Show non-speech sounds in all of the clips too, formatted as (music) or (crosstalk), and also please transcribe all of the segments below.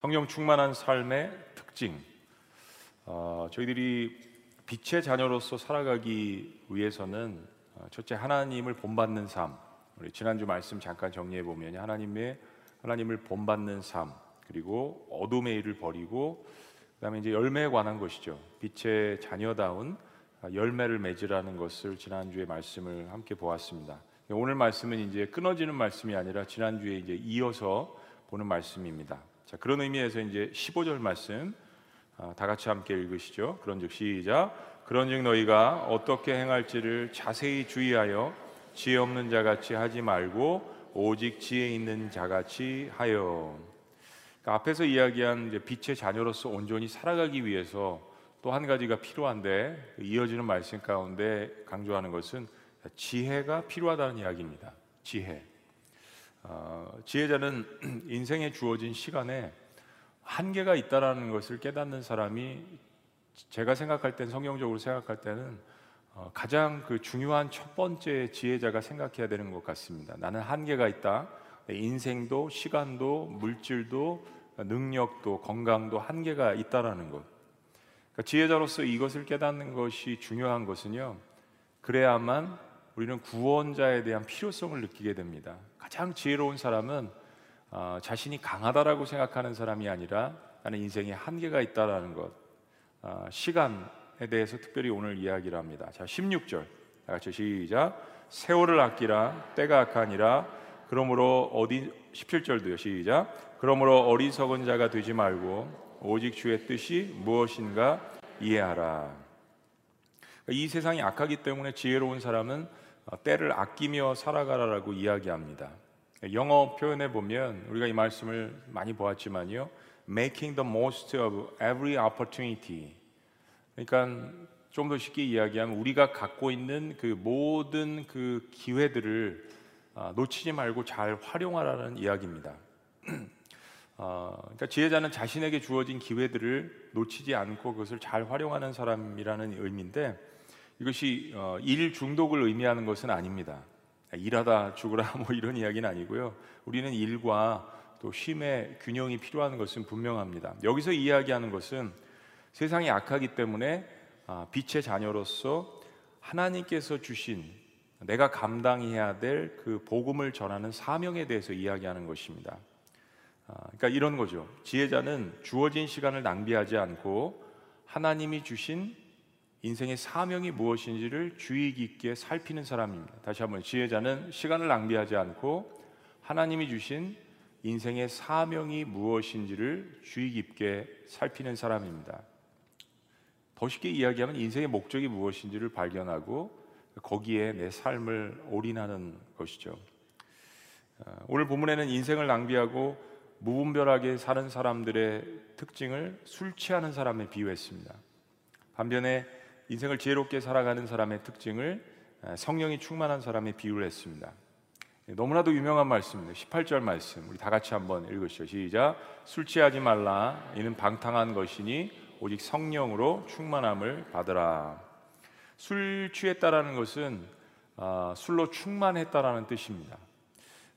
성령 충만한 삶의 특징. 어, 저희들이 빛의 자녀로서 살아가기 위해서는 어, 첫째 하나님을 본받는 삶. 우리 지난주 말씀 잠깐 정리해 보면 하나님의 하나님을 본받는 삶 그리고 어둠의 일을 버리고 그다음에 이제 열매에 관한 것이죠. 빛의 자녀다운 열매를 맺으라는 것을 지난주에 말씀을 함께 보았습니다. 오늘 말씀은 이제 끊어지는 말씀이 아니라 지난주에 이제 이어서 보는 말씀입니다. 자, 그런 의미에서 이제 15절 말씀 아, 다 같이 함께 읽으시죠. 그런즉 시작. 그런즉 너희가 어떻게 행할지를 자세히 주의하여 지혜 없는 자같이 하지 말고 오직 지혜 있는 자같이 하여. 그러니까 앞에서 이야기한 빛의 자녀로서 온전히 살아가기 위해서 또 한 가지가 필요한데 이어지는 말씀 가운데 강조하는 것은 지혜가 필요하다는 이야기입니다. 지혜. 어, 지혜자는 (clears throat) 인생에 주어진 시간에 한계가 있다라는 것을 깨닫는 사람이 제가 생각할 땐 성경적으로 생각할 때는 어, 가장 그 중요한 첫 번째 지혜자가 생각해야 되는 것 같습니다. 나는 한계가 있다. 인생도 시간도 물질도 능력도 건강도 한계가 있다라는 것. 그러니까 지혜자로서 이것을 깨닫는 것이 중요한 것은요. 그래야만 우리는 구원자에 대한 필요성을 느끼게 됩니다. 가장 지혜로운 사람은 어, 자신이 강하다라고 생각하는 사람이 아니라 나는 인생에 한계가 있다라는 것, 어, 시간에 대해서 특별히 오늘 이야기를 합니다. 자, 16절, 같이 시작. 세월을 아끼라 때가 악하니라. 그러므로 어디 17절도요. 시작. 그러므로 어리석은 자가 되지 말고 오직 주의 뜻이 무엇인가 이해하라. 이 세상이 악하기 때문에 지혜로운 사람은 어, 때를 아끼며 살아가라라고 이야기합니다. 영어 표현에 보면 우리가 이 말씀을 많이 보았지만요. making the most of every opportunity. 그러니까 좀 더 쉽게 이야기하면 우리가 갖고 있는 그 모든 그 기회들을 어, 놓치지 말고 잘 활용하라는 이야기입니다. (clears throat) 어, 그러니까 지혜자는 자신에게 주어진 기회들을 놓치지 않고 그것을 잘 활용하는 사람이라는 의미인데 이것이 어, 일 중독을 의미하는 것은 아닙니다. 일하다 죽으라 (laughs) 뭐 이런 이야기는 아니고요. 우리는 일과 또 쉼의 균형이 필요한 것은 분명합니다. 여기서 이야기하는 것은 세상이 악하기 때문에 아, 빛의 자녀로서 하나님께서 주신 내가 감당해야 될 그 복음을 전하는 사명에 대해서 이야기하는 것입니다. 아, 그러니까 이런 거죠. 지혜자는 주어진 시간을 낭비하지 않고 하나님이 주신 인생의 사명이 무엇인지를 주의 깊게 살피는 사람입니다. 다시 한번 지혜자는 시간을 낭비하지 않고 하나님이 주신 인생의 사명이 무엇인지를 주의 깊게 살피는 사람입니다. 더 쉽게 이야기하면 인생의 목적이 무엇인지를 발견하고 거기에 내 삶을 올인하는 것이죠. 어, 오늘 본문에는 인생을 낭비하고 무분별하게 사는 사람들의 특징을 술 취하는 사람에 비유했습니다. 반면에 인생을 지혜롭게 살아가는 사람의 특징을 성령이 충만한 사람의 비유를 했습니다. 예, 너무나도 유명한 말씀입니다. 18절 말씀. 우리 다 같이 한번 읽으시죠. 시작. 술 취하지 말라. 이는 방탕한 것이니 오직 성령으로 충만함을 받으라. 술 취했다라는 것은 아, 술로 충만했다라는 뜻입니다.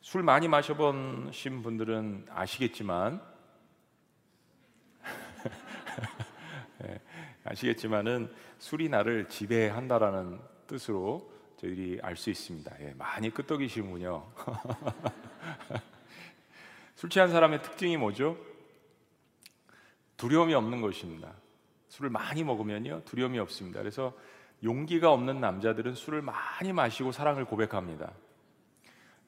술 많이 마셔보신 분들은 아시겠지만 예, 아시겠지만은 술이 나를 지배한다라는 뜻으로 저희들이 알 수 있습니다. 예, 많이 끄떡이시군요. (laughs) 술 취한 사람의 특징이 뭐죠? 두려움이 없는 것입니다. 술을 많이 먹으면요 두려움이 없습니다. 그래서 용기가 없는 남자들은 술을 많이 마시고 사랑을 고백합니다.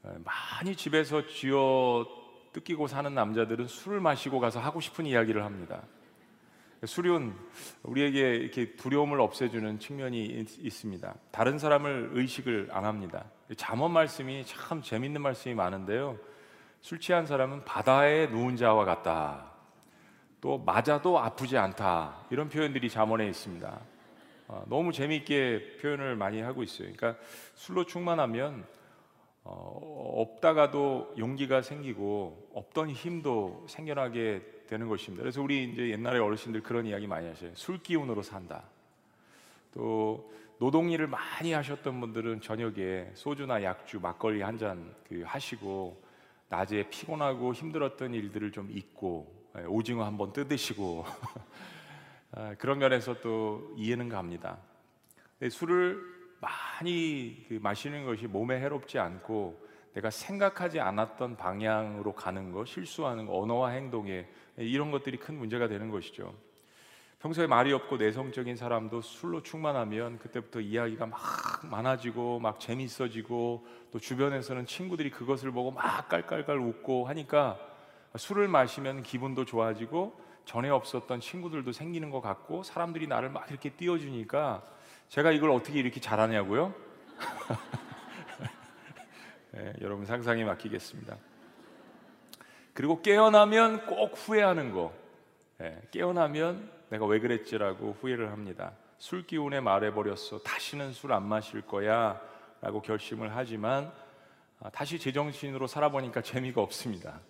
예, 많이 집에서 쥐어 뜯기고 사는 남자들은 술을 마시고 가서 하고 싶은 이야기를 합니다. 술은 우리에게 이렇게 두려움을 없애주는 측면이 있습니다. 다른 사람을 의식을 안 합니다. 잠언 말씀이 참 재밌는 말씀이 많은데요. 술 취한 사람은 바다에 누운 자와 같다. 또 맞아도 아프지 않다. 이런 표현들이 잠언에 있습니다. 어, 너무 재미있게 표현을 많이 하고 있어요. 그러니까 술로 충만하면 어, 없다가도 용기가 생기고 없던 힘도 생겨나게 되는 것입니다. 그래서 우리 이제 옛날에 어르신들 그런 이야기 많이 하셔요. 술 기운으로 산다. 또 노동 일을 많이 하셨던 분들은 저녁에 소주나 약주, 막걸리 한 잔 그 하시고 낮에 피곤하고 힘들었던 일들을 좀 잊고 예, 오징어 한번 뜯으시고 (laughs) 아, 그런 면에서 또 이해는 갑니다. 술을 많이 그 마시는 것이 몸에 해롭지 않고 내가 생각하지 않았던 방향으로 가는 거, 실수하는 거, 언어와 행동에 이런 것들이 큰 문제가 되는 것이죠. 평소에 말이 없고 내성적인 사람도 술로 충만하면 그때부터 이야기가 막 많아지고 막 재밌어지고 또 주변에서는 친구들이 그것을 보고 막 깔깔깔 웃고 하니까 술을 마시면 기분도 좋아지고 전에 없었던 친구들도 생기는 것 같고 사람들이 나를 막 이렇게 띄워주니까 제가 이걸 어떻게 이렇게 잘하냐고요? (laughs) 네, 여러분 상상에 맡기겠습니다. 그리고 깨어나면 꼭 후회하는 거. 네, 깨어나면 내가 왜 그랬지라고 후회를 합니다. 술 기운에 말해버렸어. 다시는 술 안 마실 거야. 라고 결심을 하지만 아, 다시 제정신으로 살아보니까 재미가 없습니다.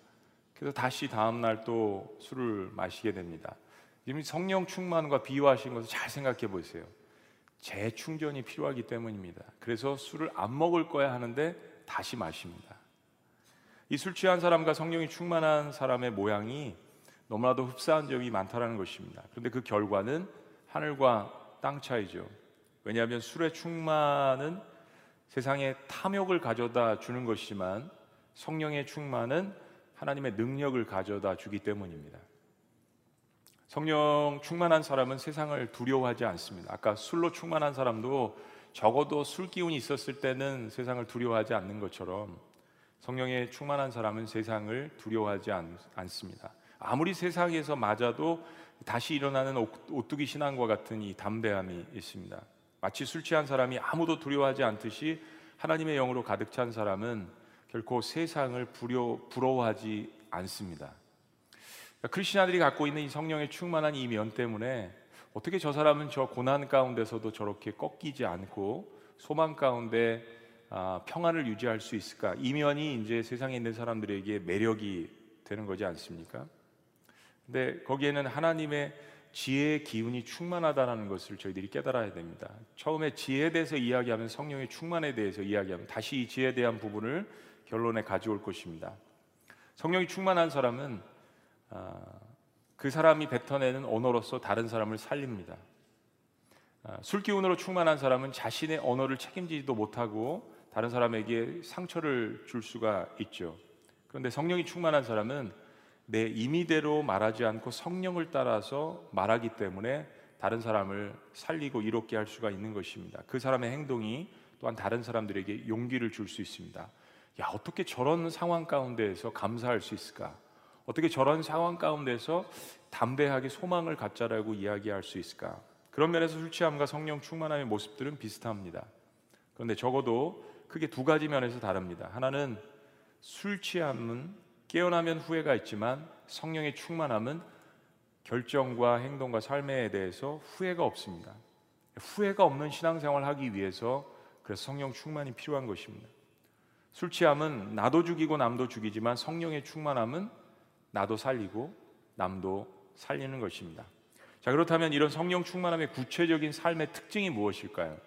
그래서 다시 다음날 또 술을 마시게 됩니다. 지금 성령 충만과 비유하신 것을 잘 생각해 보세요. 재충전이 필요하기 때문입니다. 그래서 술을 안 먹을 거야 하는데 다시 마십니다. 이 술 취한 사람과 성령이 충만한 사람의 모양이 너무나도 흡사한 점이 많다라는 것입니다. 그런데 그 결과는 하늘과 땅 차이죠. 왜냐하면 술의 충만은 세상에 탐욕을 가져다 주는 것이지만 성령의 충만은 하나님의 능력을 가져다 주기 때문입니다. 성령 충만한 사람은 세상을 두려워하지 않습니다. 아까 술로 충만한 사람도 적어도 술 기운이 있었을 때는 세상을 두려워하지 않는 것처럼 성령에 충만한 사람은 세상을 두려워하지 않, 습니다 아무리 세상에서 맞아도 다시 일어나는 오뚜기 신앙과 같은 이 담대함이 있습니다. 마치 술 취한 사람이 아무도 두려워하지 않듯이 하나님의 영으로 가득 찬 사람은 결코 세상을 부려, 부러워하지 않습니다. 그러니까 크리스천들이 갖고 있는 이 성령의 충만한 이 면 때문에 어떻게 저 사람은 저 고난 가운데서도 저렇게 꺾이지 않고 소망 가운데 아, 평안을 유지할 수 있을까? 이 면이 이제 세상에 있는 사람들에게 매력이 되는 거지 않습니까? 근데 거기에는 하나님의 지혜의 기운이 충만하다는 것을 저희들이 깨달아야 됩니다. 처음에 지혜에 대해서 이야기하면 성령의 충만에 대해서 이야기하면 다시 이 지혜에 대한 부분을 결론에 가져올 것입니다. 성령이 충만한 사람은 아, 그 사람이 뱉어내는 언어로서 다른 사람을 살립니다. 아, 술 기운으로 충만한 사람은 자신의 언어를 책임지지도 못하고 다른 사람에게 상처를 줄 수가 있죠. 그런데 성령이 충만한 사람은 내 임의대로 말하지 않고 성령을 따라서 말하기 때문에 다른 사람을 살리고 이롭게 할 수가 있는 것입니다. 그 사람의 행동이 또한 다른 사람들에게 용기를 줄 수 있습니다. 야, 어떻게 저런 상황 가운데에서 감사할 수 있을까? 어떻게 저런 상황 가운데서 담대하게 소망을 갖자라고 이야기할 수 있을까? 그런 면에서 술 취함과 성령 충만함의 모습들은 비슷합니다. 그런데 적어도 크게 두 가지 면에서 다릅니다. 하나는 술 취함은 깨어나면 후회가 있지만 성령의 충만함은 결정과 행동과 삶에 대해서 후회가 없습니다. 후회가 없는 신앙생활 하기 위해서 그래서 성령 충만이 필요한 것입니다. 술 취함은 나도 죽이고 남도 죽이지만 성령의 충만함은 나도 살리고 남도 살리는 것입니다. 자, 그렇다면 이런 성령 충만함의 구체적인 삶의 특징이 무엇일까요?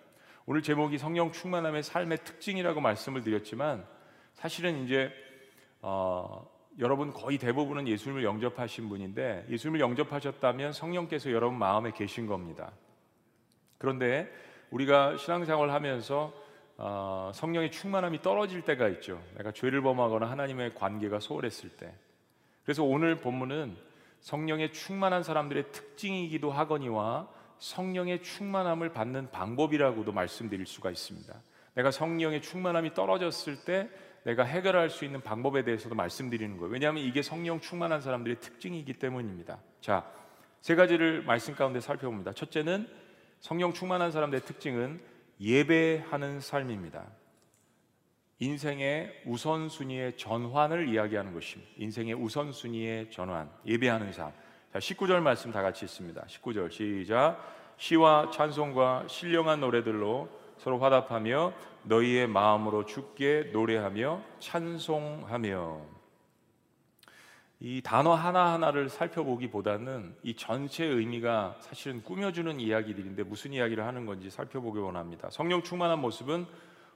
오늘 제목이 성령 충만함의 삶의 특징이라고 말씀을 드렸지만 사실은 이제 어, 여러분 거의 대부분은 예수님을 영접하신 분인데 예수님을 영접하셨다면 성령께서 여러분 마음에 계신 겁니다. 그런데 우리가 신앙생활을 하면서 어, 성령의 충만함이 떨어질 때가 있죠. 내가 죄를 범하거나 하나님의 관계가 소홀했을 때. 그래서 오늘 본문은 성령의 충만한 사람들의 특징이기도 하거니와 성령의 충만함을 받는 방법이라고도 말씀드릴 수가 있습니다. 내가 성령의 충만함이 떨어졌을 때 내가 해결할 수 있는 방법에 대해서도 말씀드리는 거예요. 왜냐하면 이게 성령 충만한 사람들의 특징이기 때문입니다. 자, 세 가지를 말씀 가운데 살펴봅니다. 첫째는 성령 충만한 사람들의 특징은 예배하는 삶입니다. 인생의 우선순위의 전환을 이야기하는 것입니다. 인생의 우선순위의 전환, 예배하는 삶. 자, 19절 말씀 다 같이 있습니다. 19절 시작. 시와 찬송과 신령한 노래들로 서로 화답하며 너희의 마음으로 주께 노래하며 찬송하며 이 단어 하나하나를 살펴보기보다는 이 전체 의미가 사실은 꾸며주는 이야기들인데 무슨 이야기를 하는 건지 살펴보기 원합니다. 성령 충만한 모습은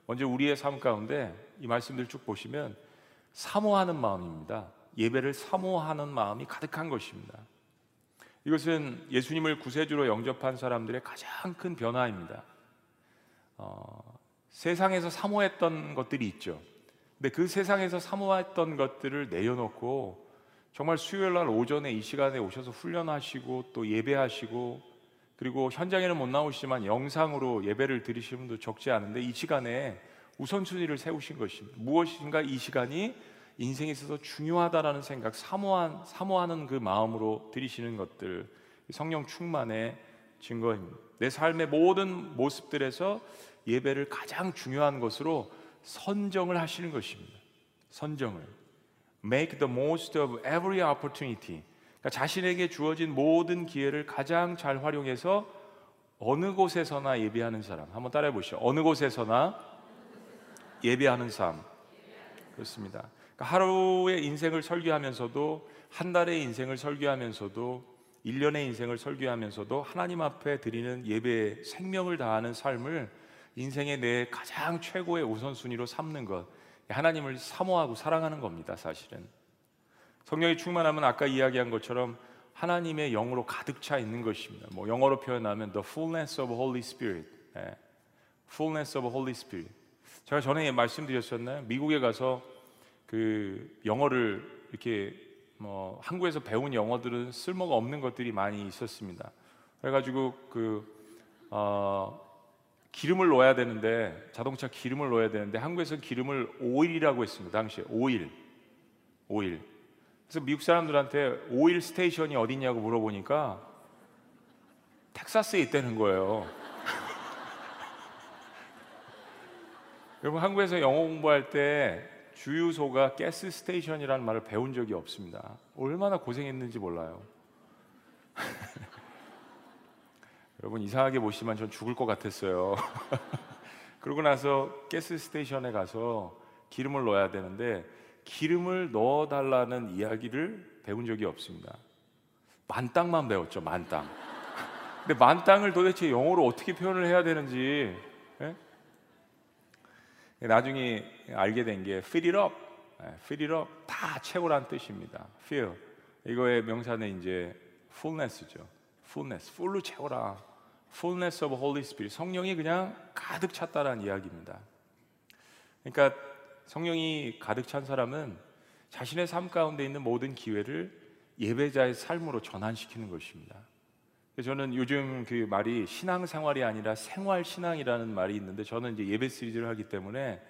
먼저 우리의 삶 가운데 이 말씀들 쭉 보시면 사모하는 마음입니다. 예배를 사모하는 마음이 가득한 것입니다. 이것은 예수님을 구세주로 영접한 사람들의 가장 큰 변화입니다. 어, 세상에서 사모했던 것들이 있죠. 근데 그 세상에서 사모했던 것들을 내려놓고 정말 수요일 날 오전에 이 시간에 오셔서 훈련하시고 또 예배하시고 그리고 현장에는 못 나오시지만 영상으로 예배를 드리시는 분도 적지 않은데 이 시간에 우선순위를 세우신 것입니다. 무엇인가 이 시간이 인생에 있어서 중요하다라는 생각, 사모한, 사모하는 그 마음으로 드리시는 것들, 성령 충만의 증거입니다. 내 삶의 모든 모습들에서 예배를 가장 중요한 것으로 선정을 하시는 것입니다. 선정을. Make the most of every opportunity. 그러니까 자신에게 주어진 모든 기회를 가장 잘 활용해서 어느 곳에서나 예배하는 사람. 한번 따라해 보시죠. 어느 곳에서나 예배하는 삶. 그렇습니다. 그러니까 하루의 인생을 설교하면서도 한 달의 인생을 설교하면서도 1년의 인생을 설교하면서도 하나님 앞에 드리는 예배에 생명을 다하는 삶을 인생의 내 가장 최고의 우선순위로 삼는 것. 하나님을 사모하고 사랑하는 겁니다, 사실은. 성령이 충만하면 아까 이야기한 것처럼 하나님의 영으로 가득 차 있는 것입니다. 뭐 영어로 표현하면 the fullness of Holy Spirit. 네. fullness of Holy Spirit. 제가 전에 말씀드렸었나요? 미국에 가서 그 영어를 이렇게 뭐 한국에서 배운 영어들은 쓸모가 없는 것들이 많이 있었습니다. 그래가지고 그 어, 기름을 넣어야 되는데 자동차 기름을 넣어야 되는데 한국에서 기름을 오일이라고 했습니다. 당시에 오일, 오일. 그래서 미국 사람들한테 oil station이 어디냐고 물어보니까 텍사스에 있다는 거예요. (laughs) 여러분 한국에서 영어 공부할 때 주유소가 gas station이라는 말을 배운 적이 없습니다. 얼마나 고생했는지 몰라요. (laughs) 여러분 이상하게 보시면 전 죽을 것 같았어요. (laughs) 그러고 나서 가스 스테이션에 가서 기름을 넣어야 되는데 기름을 넣어 달라는 이야기를 배운 적이 없습니다. 만땅만 배웠죠, 만땅. (laughs) 근데 만땅을 도대체 영어로 어떻게 표현을 해야 되는지 예? 나중에 알게 된 게 fill it up, 예, fill it up 다 채우라는 뜻입니다. fill 이거의 명사는 이제 fullness죠. fullness, full로 채워라. fullness of Holy Spirit 성령이 그냥 가득 찼다라는 이야기입니다. 그러니까 성령이 가득 찬 사람은 자신의 삶 가운데 있는 모든 기회를 예배자의 삶으로 전환시키는 것입니다. 저는 요즘 그 말이 신앙생활이 아니라 생활신앙이라는 말이 있는데 저는 이제 예배 시리즈를 하기 때문에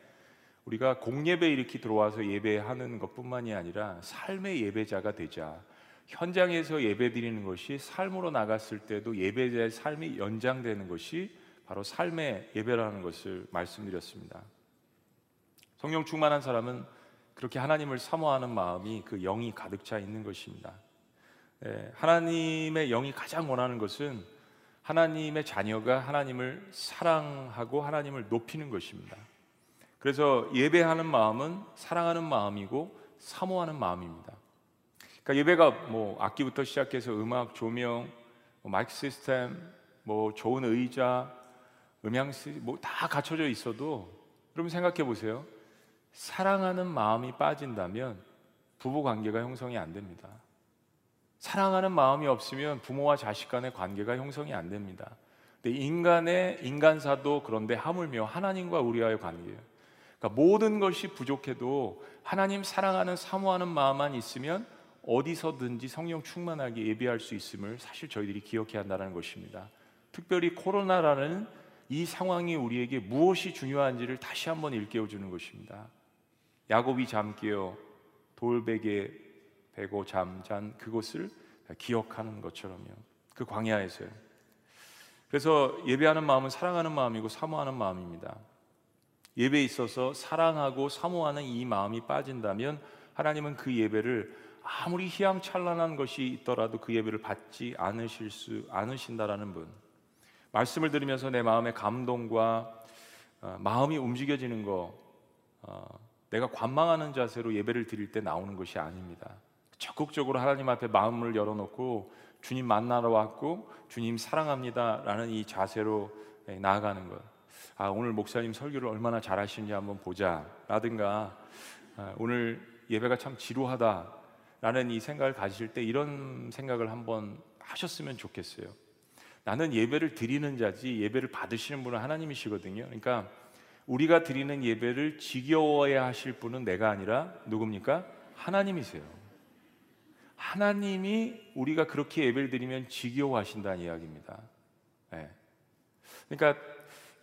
우리가 공예배 이렇게 들어와서 예배하는 것뿐만이 아니라 삶의 예배자가 되자 현장에서 예배 드리는 것이 삶으로 나갔을 때도 예배자의 삶이 연장되는 것이 바로 삶의 예배라는 것을 말씀드렸습니다. 성령 충만한 사람은 그렇게 하나님을 사모하는 마음이 그 영이 가득 차 있는 것입니다. 예, 하나님의 영이 가장 원하는 것은 하나님의 자녀가 하나님을 사랑하고 하나님을 높이는 것입니다. 그래서 예배하는 마음은 사랑하는 마음이고 사모하는 마음입니다. 그러니까 예배가 뭐 악기부터 시작해서 음악, 조명, 뭐 마이크 시스템, 뭐 좋은 의자, 음향 시 뭐다 갖춰져 있어도 여러분 생각해 보세요. 사랑하는 마음이 빠진다면 부부 관계가 형성이 안 됩니다. 사랑하는 마음이 없으면 부모와 자식 간의 관계가 형성이 안 됩니다. 근데 인간의 인간사도 그런데 하물며 하나님과 우리와의 관계예요. 그러니까 모든 것이 부족해도 하나님 사랑하는 사모하는 마음만 있으면 어디서든지 성령 충만하게 예배할 수 있음을 사실 저희들이 기억해야 한다는 것입니다. 특별히 코로나라는 이 상황이 우리에게 무엇이 중요한지를 다시 한번 일깨워 주는 것입니다. 야곱이 잠 깨어 돌베개 베고 잠잔 그곳을 기억하는 것처럼요. 그 광야에서요. 그래서 예배하는 마음은 사랑하는 마음이고 사모하는 마음입니다. 예배에 있어서 사랑하고 사모하는 이 마음이 빠진다면 하나님은 그 예배를 아무리 희양찬란한 것이 있더라도 그 예배를 받지 않으실 수 않으신다라는 분. 말씀을 들으면서 내 마음의 감동과 어, 마음이 움직여지는 거 어, 내가 관망하는 자세로 예배를 드릴 때 나오는 것이 아닙니다. 적극적으로 하나님 앞에 마음을 열어놓고 주님 만나러 왔고 주님 사랑합니다라는 이 자세로 예, 나아가는 것. 아 오늘 목사님 설교를 얼마나 잘하시는지 한번 보자라든가 아, 오늘 예배가 참 지루하다라는 이 생각을 가지실 때 이런 생각을 한번 하셨으면 좋겠어요. 나는 예배를 드리는 자지 예배를 받으시는 분은 하나님이시거든요. 그러니까 우리가 드리는 예배를 지겨워야 하실 분은 내가 아니라 누굽니까? 하나님이세요. 하나님이 우리가 그렇게 예배를 드리면 지겨워하신다는 이야기입니다. 네. 그러니까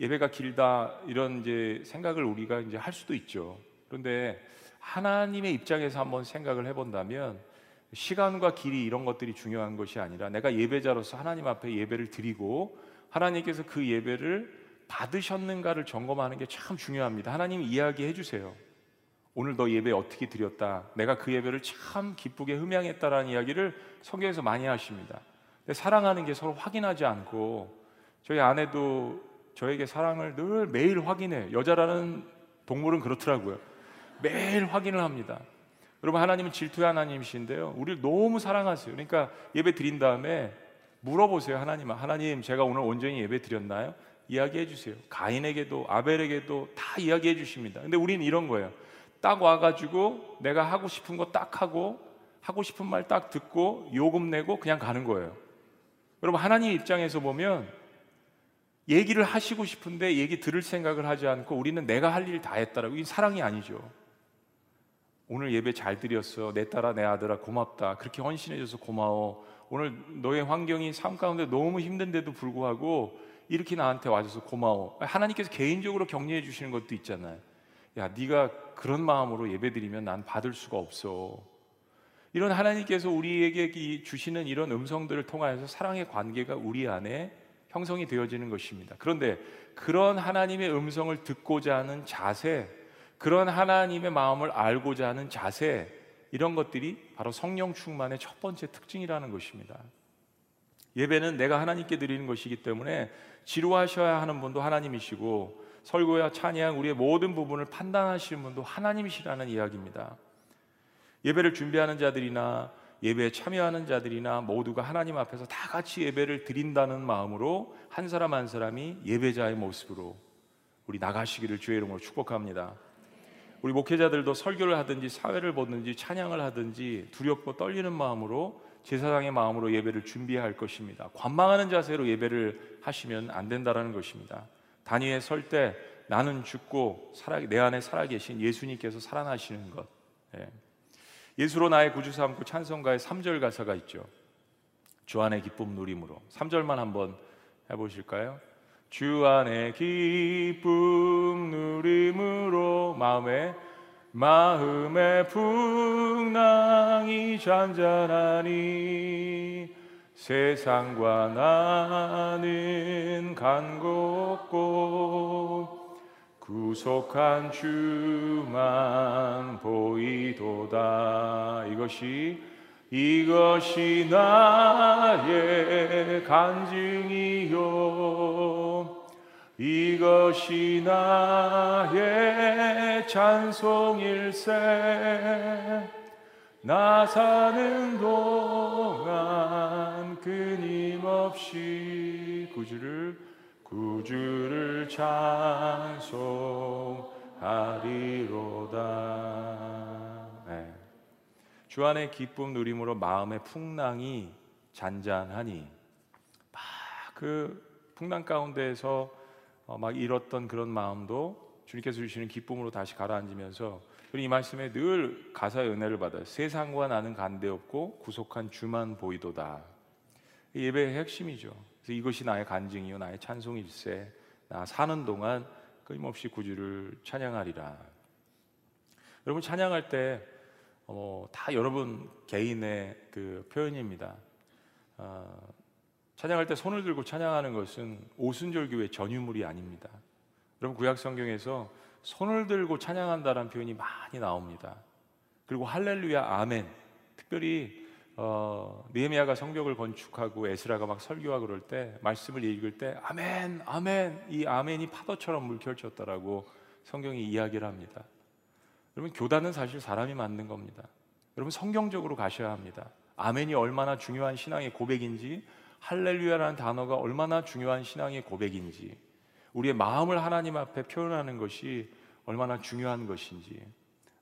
예배가 길다 이런 이제 생각을 우리가 이제 할 수도 있죠. 그런데 하나님의 입장에서 한번 생각을 해본다면 시간과 길이 이런 것들이 중요한 것이 아니라 내가 예배자로서 하나님 앞에 예배를 드리고 하나님께서 그 예배를 받으셨는가를 점검하는 게 참 중요합니다. 하나님 이야기해 주세요. 오늘 너 예배 어떻게 드렸다. 내가 그 예배를 참 기쁘게 흠양했다라는 이야기를 성경에서 많이 하십니다. 근데 사랑하는 게 서로 확인하지 않고 저희 아내도 저에게 사랑을 늘 매일 확인해요. 여자라는 동물은 그렇더라고요. 매일 확인을 합니다. 여러분 하나님은 질투의 하나님이신데요. 우리를 너무 사랑하세요. 그러니까 예배 드린 다음에 물어보세요. 하나님, 하나님 제가 오늘 온전히 예배 드렸나요? 이야기해 주세요. 가인에게도 아벨에게도 다 이야기해 주십니다. 근데 우리는 이런 거예요. 딱 와가지고 내가 하고 싶은 거 딱 하고 하고 싶은 말 딱 듣고 요금 내고 그냥 가는 거예요. 여러분 하나님 입장에서 보면 얘기를 하시고 싶은데 얘기 들을 생각을 하지 않고 우리는 내가 할 일 다 했다라고 이 사랑이 아니죠. 오늘 예배 잘 드렸어. 내 딸아, 내 아들아, 고맙다. 그렇게 헌신해 줘서 고마워. 오늘 너의 환경이 삶 가운데 너무 힘든데도 불구하고 이렇게 나한테 와줘서 고마워. 하나님께서 개인적으로 격려해 주시는 것도 있잖아요. 야, 네가 그런 마음으로 예배드리면 난 받을 수가 없어. 이런 하나님께서 우리에게 주시는 이런 음성들을 통하여서 사랑의 관계가 우리 안에 형성이 되어지는 것입니다. 그런데 그런 하나님의 음성을 듣고자 하는 자세, 그런 하나님의 마음을 알고자 하는 자세 이런 것들이 바로 성령 충만의 첫 번째 특징이라는 것입니다. 예배는 내가 하나님께 드리는 것이기 때문에 지루하셔야 하는 분도 하나님이시고 설교야 찬양 우리의 모든 부분을 판단하시는 분도 하나님이시라는 이야기입니다. 예배를 준비하는 자들이나 예배에 참여하는 자들이나 모두가 하나님 앞에서 다 같이 예배를 드린다는 마음으로 한 사람 한 사람이 예배자의 모습으로 우리 나가시기를 주의 이름으로 축복합니다. 우리 목회자들도 설교를 하든지 사회를 보든지 찬양을 하든지 두렵고 떨리는 마음으로 제사장의 마음으로 예배를 준비할 것입니다. 관망하는 자세로 예배를 하시면 안 된다라는 것입니다. 단위에 설 때 나는 죽고 살아, 내 안에 살아계신 예수님께서 살아나시는 것. 예. 수로 나의 구주 삼고 찬송가의 3절 가사가 있죠. 주 안의 기쁨 누림으로 3절만 한번 해보실까요? 주 안에 기쁨 누림으로 마음에 마음의 풍랑이 잔잔하니 세상과 나는 간곡고 구속한 주만 보이도다. 이것이 이것이 나의 간증이요. 이것이 나의 찬송일세 나 사는 동안 끊임없이 구주를 구주를 찬송하리로다 네. 주 안의 기쁨 누림으로 마음의 풍랑이 잔잔하니 막 그 풍랑 가운데에서 어, 막 잃었던 그런 마음도 주님께서 주시는 기쁨으로 다시 가라앉으면서 우리 이 말씀에 늘 가사의 은혜를 받아요. 세상과 나는 간대 없고 구속한 주만 보이도다. 예배의 핵심이죠. 그래서 이것이 나의 간증이요 나의 찬송일세. 나 사는 동안 끊임없이 구주를 찬양하리라. 여러분 찬양할 때 어, 다 여러분 개인의 그 표현입니다. 어, 찬양할 때 손을 들고 찬양하는 것은 오순절교의 전유물이 아닙니다. 여러분 구약 성경에서 손을 들고 찬양한다는 표현이 많이 나옵니다. 그리고 할렐루야 아멘. 특별히 어, 느헤미야가 성벽을 건축하고 에스라가 막 설교하고 그럴 때 말씀을 읽을 때 아멘 아멘 이 아멘이 파도처럼 물결쳤다라고 성경이 이야기를 합니다. 여러분 교단은 사실 사람이 만든 겁니다. 여러분 성경적으로 가셔야 합니다. 아멘이 얼마나 중요한 신앙의 고백인지 할렐루야라는 단어가 얼마나 중요한 신앙의 고백인지 우리의 마음을 하나님 앞에 표현하는 것이 얼마나 중요한 것인지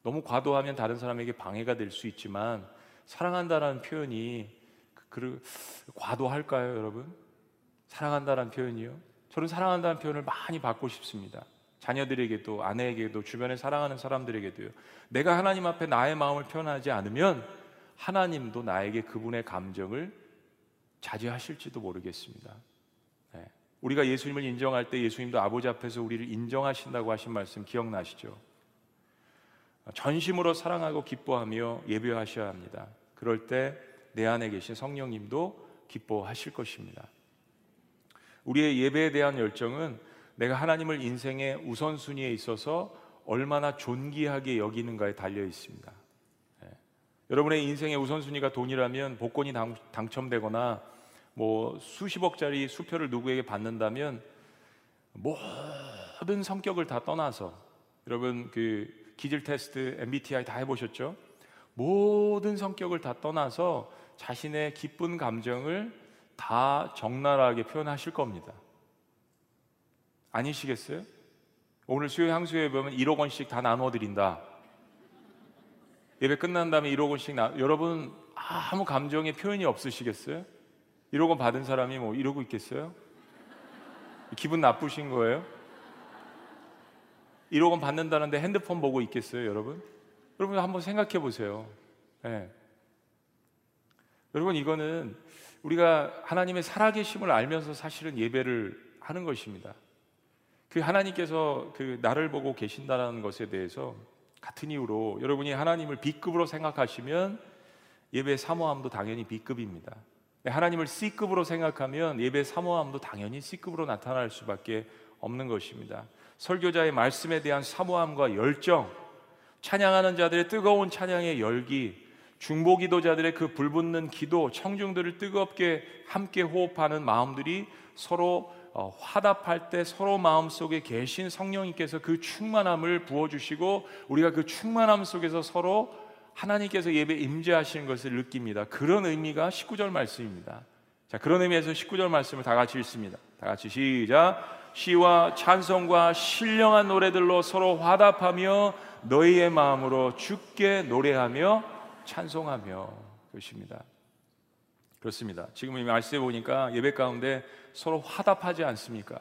너무 과도하면 다른 사람에게 방해가 될 수 있지만 사랑한다라는 표현이 그, 그 과도할까요, 여러분? 사랑한다라는 표현이요. 저는 사랑한다는 표현을 많이 받고 싶습니다. 자녀들에게도 아내에게도 주변에 사랑하는 사람들에게도요. 내가 하나님 앞에 나의 마음을 표현하지 않으면 하나님도 나에게 그분의 감정을 자제하실지도 모르겠습니다. 네. 우리가 예수님을 인정할 때 예수님도 아버지 앞에서 우리를 인정하신다고 하신 말씀 기억나시죠? 전심으로 사랑하고 기뻐하며 예배하셔야 합니다. 그럴 때 내 안에 계신 성령님도 기뻐하실 것입니다. 우리의 예배에 대한 열정은 내가 하나님을 인생의 우선순위에 있어서 얼마나 존귀하게 여기는가에 달려 있습니다. 예. 여러분의 인생의 우선순위가 돈이라면 복권이 당, 당첨되거나 뭐 수십억짜리 수표를 누구에게 받는다면 모든 성격을 다 떠나서 여러분 그 기질 테스트 MBTI 다 해보셨죠? 모든 성격을 다 떠나서 자신의 기쁜 감정을 다 적나라하게 표현하실 겁니다. 아니시겠어요? 오늘 수요 향수에 보면 1억 원씩 다 나눠 드린다. 예배 끝난 다음에 1억 원씩 나 여러분 아무 감정의 표현이 없으시겠어요? 1억 원 받은 사람이 뭐 이러고 있겠어요? 기분 나쁘신 거예요? 1억 원 받는다는데 핸드폰 보고 있겠어요, 여러분? 여러분 한번 생각해 보세요. 네. 여러분 이거는 우리가 하나님의 살아계심을 알면서 사실은 예배를 하는 것입니다. 그 하나님께서 그 나를 보고 계신다는 것에 대해서 같은 이유로 여러분이 하나님을 B급으로 생각하시면 예배 사모함도 당연히 B급입니다. 하나님을 C급으로 생각하면 예배 사모함도 당연히 C급으로 나타날 수밖에 없는 것입니다. 설교자의 말씀에 대한 사모함과 열정, 찬양하는 자들의 뜨거운 찬양의 열기, 중보 기도자들의 그 불붙는 기도, 청중들을 뜨겁게 함께 호흡하는 마음들이 서로 어, 화답할 때 서로 마음속에 계신 성령님께서 그 충만함을 부어주시고 우리가 그 충만함 속에서 서로 하나님께서 예배 임재하시는 것을 느낍니다. 그런 의미가 19절 말씀입니다. 자, 그런 의미에서 19절 말씀을 다 같이 읽습니다. 다 같이 시작. 시와 찬송과 신령한 노래들로 서로 화답하며 너희의 마음으로 주께 노래하며 찬송하며 그것입니다. 그렇습니다. 지금 이 말씀에 보니까 예배 가운데 서로 화답하지 않습니까?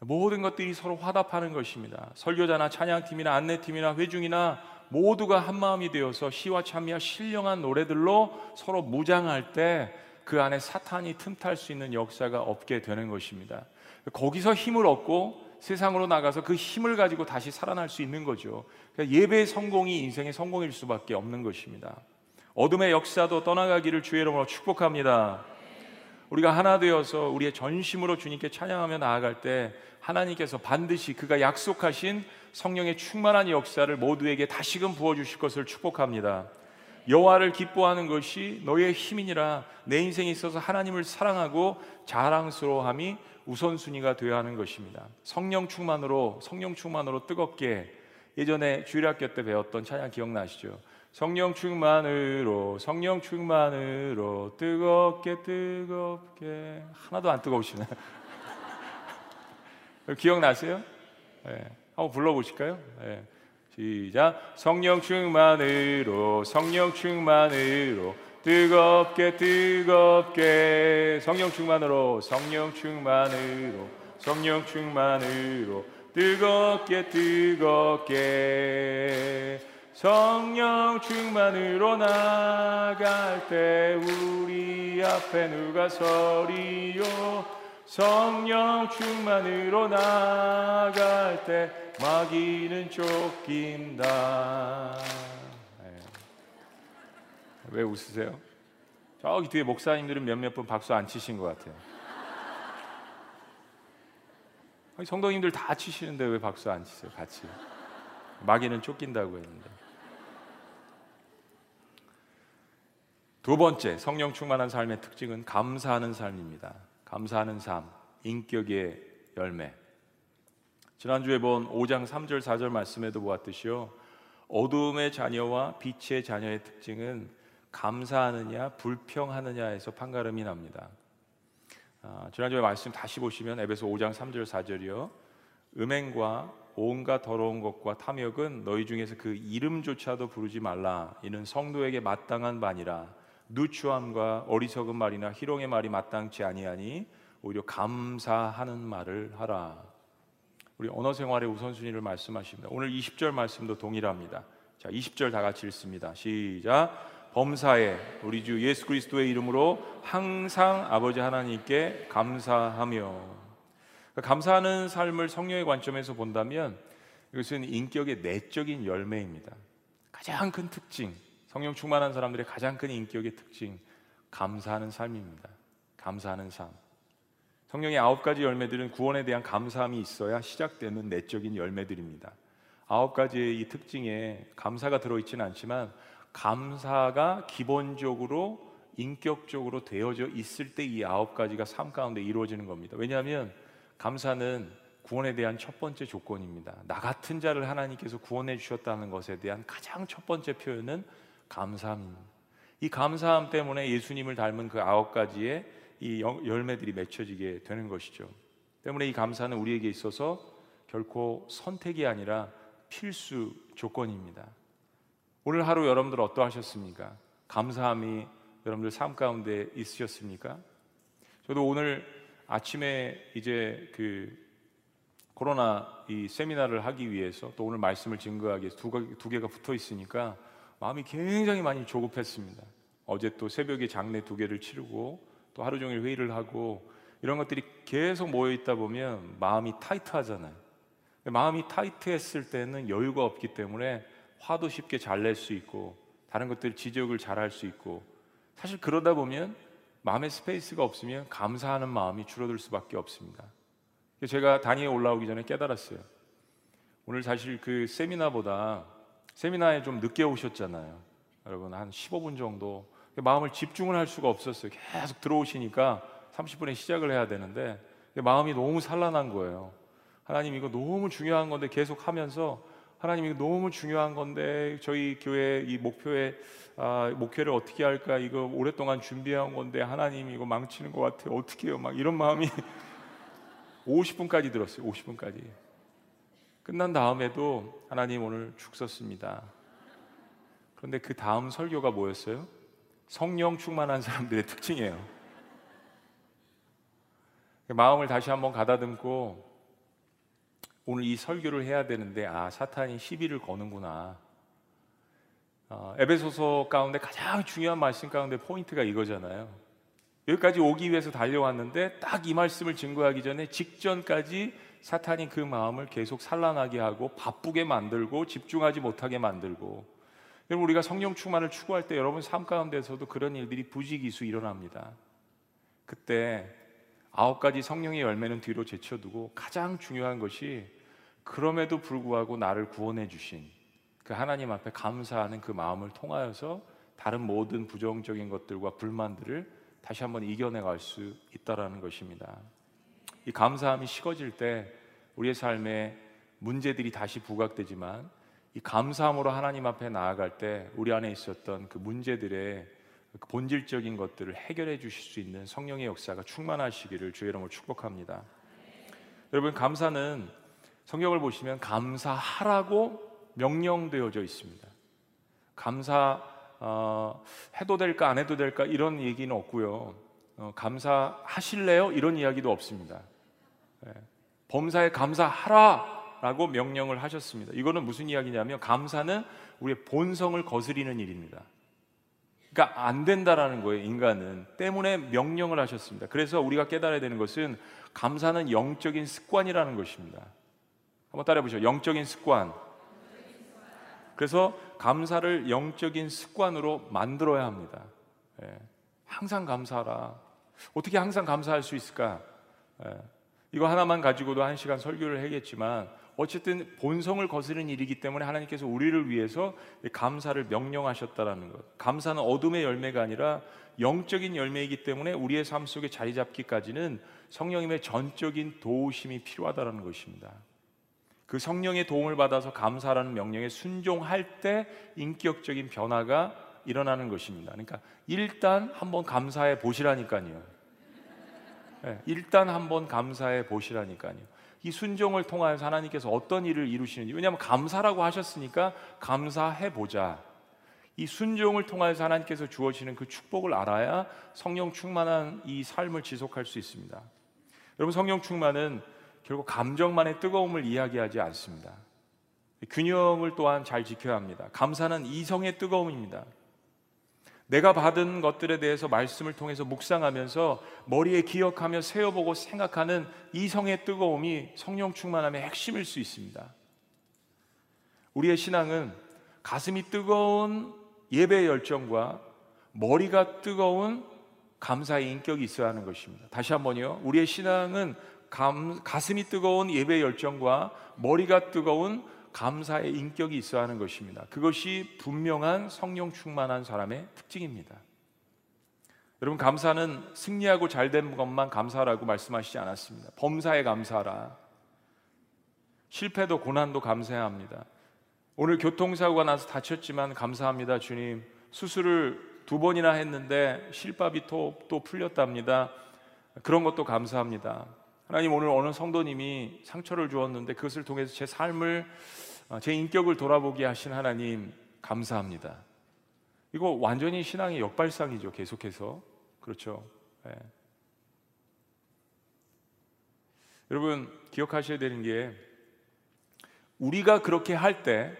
모든 것들이 서로 화답하는 것입니다. 설교자나 찬양팀이나 안내팀이나 회중이나 모두가 한 마음이 되어서 시와 참미와 신령한 노래들로 서로 무장할 때 그 안에 사탄이 틈탈 수 있는 역사가 없게 되는 것입니다. 거기서 힘을 얻고 세상으로 나가서 그 힘을 가지고 다시 살아날 수 있는 거죠. 그러니까 예배의 성공이 인생의 성공일 수밖에 없는 것입니다. 어둠의 역사도 떠나가기를 주의 이름으로 축복합니다. 우리가 하나 되어서 우리의 전심으로 주님께 찬양하며 나아갈 때 하나님께서 반드시 그가 약속하신 성령의 충만한 역사를 모두에게 다시금 부어 주실 것을 축복합니다. 여호와를 기뻐하는 것이 너의 힘이니라 내 인생에 있어서 하나님을 사랑하고 자랑스러워함이 우선순위가 되어야 하는 것입니다. 성령 충만으로 성령 충만으로 뜨겁게 예전에 주일학교 때 배웠던 찬양 기억나시죠? 성령 충만으로 성령 충만으로 뜨겁게 뜨겁게 하나도 안 뜨거우시네. (laughs) 기억나세요? 네. 한번 불러보실까요? 네. 시작. 성령 충만으로 성령 충만으로 뜨겁게 뜨겁게 성령 충만으로 성령 충만으로 성령 충만으로 뜨겁게 뜨겁게 성령 충만으로 나갈 때 우리 앞에 누가 서리요 성령 충만으로 나갈 때 마귀는 쫓긴다 네. 왜 웃으세요? 저기 뒤에 목사님들은 몇몇 분 박수 안 치신 것 같아요 성도님들 다 치시는데 왜 박수 안 치세요 같이 마귀는 쫓긴다고 했는데 두 번째 성령 충만한 삶의 특징은 감사하는 삶입니다. 감사하는 삶, 인격의 열매. 지난주에 본 5장 3절 4절 말씀에도 보았듯이요. 어둠의 자녀와 빛의 자녀의 특징은 감사하느냐 불평하느냐에서 판가름이 납니다. 아, 지난주에 말씀 다시 보시면 에베소 5장 3절 4절이요. 음행과 온갖 더러운 것과 탐욕은 너희 중에서 그 이름조차도 부르지 말라. 이는 성도에게 마땅한 반이라. 누추함과 어리석은 말이나 희롱의 말이 마땅치 아니하니 오히려 감사하는 말을 하라. 우리 언어 생활의 우선순위를 말씀하십니다. 오늘 20절 말씀도 동일합니다. 자, 20절 다 같이 읽습니다. 시작. 범사에 우리 주 예수 그리스도의 이름으로 항상 아버지 하나님께 감사하며 그러니까 감사하는 삶을 성령의 관점에서 본다면 이것은 인격의 내적인 열매입니다. 가장 큰 특징, 성령 충만한 사람들의 가장 큰 인격의 특징, 감사하는 삶입니다. 감사하는 삶. 성령의 아홉 가지 열매들은 구원에 대한 감사함이 있어야 시작되는 내적인 열매들입니다. 아홉 가지의 이 특징에 감사가 들어있지는 않지만 감사가 기본적으로 인격적으로 되어져 있을 때 이 아홉 가지가 삶 가운데 이루어지는 겁니다. 왜냐하면 감사는 구원에 대한 첫 번째 조건입니다. 나 같은 자를 하나님께서 구원해 주셨다는 것에 대한 가장 첫 번째 표현은 감사함입니다. 이 감사함 때문에 예수님을 닮은 그 아홉 가지의 이 열매들이 맺혀지게 되는 것이죠. 때문에 이 감사는 우리에게 있어서 결코 선택이 아니라 필수 조건입니다. 오늘 하루 여러분들 어떠하셨습니까? 감사함이 여러분들 삶 가운데 있으셨습니까? 저도 오늘 아침에 이제 그 코로나 이 세미나를 하기 위해서 또 오늘 말씀을 증거하기 위해서 두, 두 개가 붙어 있으니까 마음이 굉장히 많이 조급했습니다. 어제 또 새벽에 장례 두 개를 치르고 또 하루 종일 회의를 하고 이런 것들이 계속 모여 있다 보면 마음이 타이트하잖아요. 마음이 타이트했을 때는 여유가 없기 때문에 화도 쉽게 잘 낼 수 있고 다른 것들 지적을 잘 할 수 있고 사실 그러다 보면 마음의 space가 없으면 감사하는 마음이 줄어들 수밖에 없습니다. 제가 단 위에 올라오기 전에 깨달았어요. 오늘 사실 그 세미나보다 세미나에 좀 늦게 오셨잖아요. 여러분 한 15분 정도 마음을 집중을 할 수가 없었어요. 계속 들어오시니까 30분에 시작을 해야 되는데 마음이 너무 산란한 거예요. 하나님 이거 너무 중요한 건데 계속 하면서 하나님 이거 너무 중요한 건데 저희 교회 이 목표에 아, 목회를 어떻게 할까 이거 오랫동안 준비한 건데 하나님 이거 망치는 것 같아요 어떻게 해요 막 이런 마음이 (laughs) 50분까지 들었어요 50분까지 끝난 다음에도 하나님 오늘 죽 썼습니다 그런데 그 다음 설교가 뭐였어요? 성령 충만한 사람들의 특징이에요 마음을 다시 한번 가다듬고 오늘 이 설교를 해야 되는데 아 사탄이 시비를 거는구나. 어, 에베소서 가운데 가장 중요한 말씀 가운데 포인트가 이거잖아요. 여기까지 오기 위해서 달려왔는데 딱 이 말씀을 증거하기 전에 직전까지 사탄이 그 마음을 계속 산란하게 하고 바쁘게 만들고 집중하지 못하게 만들고 여러분 우리가 성령 충만을 추구할 때 여러분 삶 가운데서도 그런 일들이 부지기수 일어납니다. 그때 아홉 가지 성령의 열매는 뒤로 제쳐두고 가장 중요한 것이 그럼에도 불구하고 나를 구원해 주신 그 하나님 앞에 감사하는 그 마음을 통하여서 다른 모든 부정적인 것들과 불만들을 다시 한번 이겨내 갈 수 있다라는 것입니다. 이 감사함이 식어질 때 우리의 삶에 문제들이 다시 부각되지만 이 감사함으로 하나님 앞에 나아갈 때 우리 안에 있었던 그 문제들의 그 본질적인 것들을 해결해 주실 수 있는 성령의 역사가 충만하시기를 주의 이름으로 축복합니다. 여러분 감사는 성경을 보시면 감사하라고 명령되어져 있습니다. 감사 어, 해도 될까 안 해도 될까 이런 얘기는 없고요. 어, 감사하실래요? 이런 이야기도 없습니다. 네. 범사에 감사하라라고 명령을 하셨습니다. 이거는 무슨 이야기냐면 감사는 우리의 본성을 거스리는 일입니다. 그러니까 안 된다라는 거예요, 인간은. 때문에 명령을 하셨습니다. 그래서 우리가 깨달아야 되는 것은 감사는 영적인 습관이라는 것입니다. 한번 따라해 보시죠. 영적인 습관. 그래서 감사를 영적인 습관으로 만들어야 합니다. 예. 항상 감사하라. 어떻게 항상 감사할 수 있을까? 예. 이거 하나만 가지고도 한 시간 설교를 하겠지만 어쨌든 본성을 거스르는 일이기 때문에 하나님께서 우리를 위해서 감사를 명령하셨다라는 것. 감사는 어둠의 열매가 아니라 영적인 열매이기 때문에 우리의 삶 속에 자리 잡기까지는 성령님의 전적인 도우심이 필요하다라는 것입니다. 그 성령의 도움을 받아서 감사라는 명령에 순종할 때 인격적인 변화가 일어나는 것입니다. 그러니까 일단 한번 감사해 보시라니까요. 네, 일단 한번 감사해 보시라니까요. 이 순종을 통하여서 하나님께서 어떤 일을 이루시는지 왜냐하면 감사라고 하셨으니까 감사해 보자. 이 순종을 통하여서 하나님께서 주어지는 그 축복을 알아야 성령 충만한 이 삶을 지속할 수 있습니다. 여러분 성령 충만은 결국 감정만의 뜨거움을 이야기하지 않습니다. 균형을 또한 잘 지켜야 합니다. 감사는 이성의 뜨거움입니다. 내가 받은 것들에 대해서 말씀을 통해서 묵상하면서 머리에 기억하며 세어보고 생각하는 이성의 뜨거움이 성령 충만함의 핵심일 수 있습니다. 우리의 신앙은 가슴이 뜨거운 예배의 열정과 머리가 뜨거운 감사의 인격이 있어야 하는 것입니다. 다시 한번요. 우리의 신앙은 감, 가슴이 뜨거운 예배의 열정과 머리가 뜨거운 감사의 인격이 있어야 하는 것입니다. 그것이 분명한 성령 충만한 사람의 특징입니다. 여러분 감사는 승리하고 잘된 것만 감사라고 말씀하시지 않았습니다. 범사에 감사라. 실패도 고난도 감사해야 합니다. 오늘 교통사고가 나서 다쳤지만 감사합니다, 주님. 수술을 두 번이나 했는데 실밥이 또, 또 풀렸답니다. 그런 것도 감사합니다. 하나님 오늘 어느 성도님이 상처를 주었는데 그것을 통해서 제 삶을 어, 제 인격을 돌아보게 하신 하나님 감사합니다. 이거 완전히 신앙의 역발상이죠. 계속해서 그렇죠. 네. 여러분 기억하셔야 되는 게 우리가 그렇게 할 때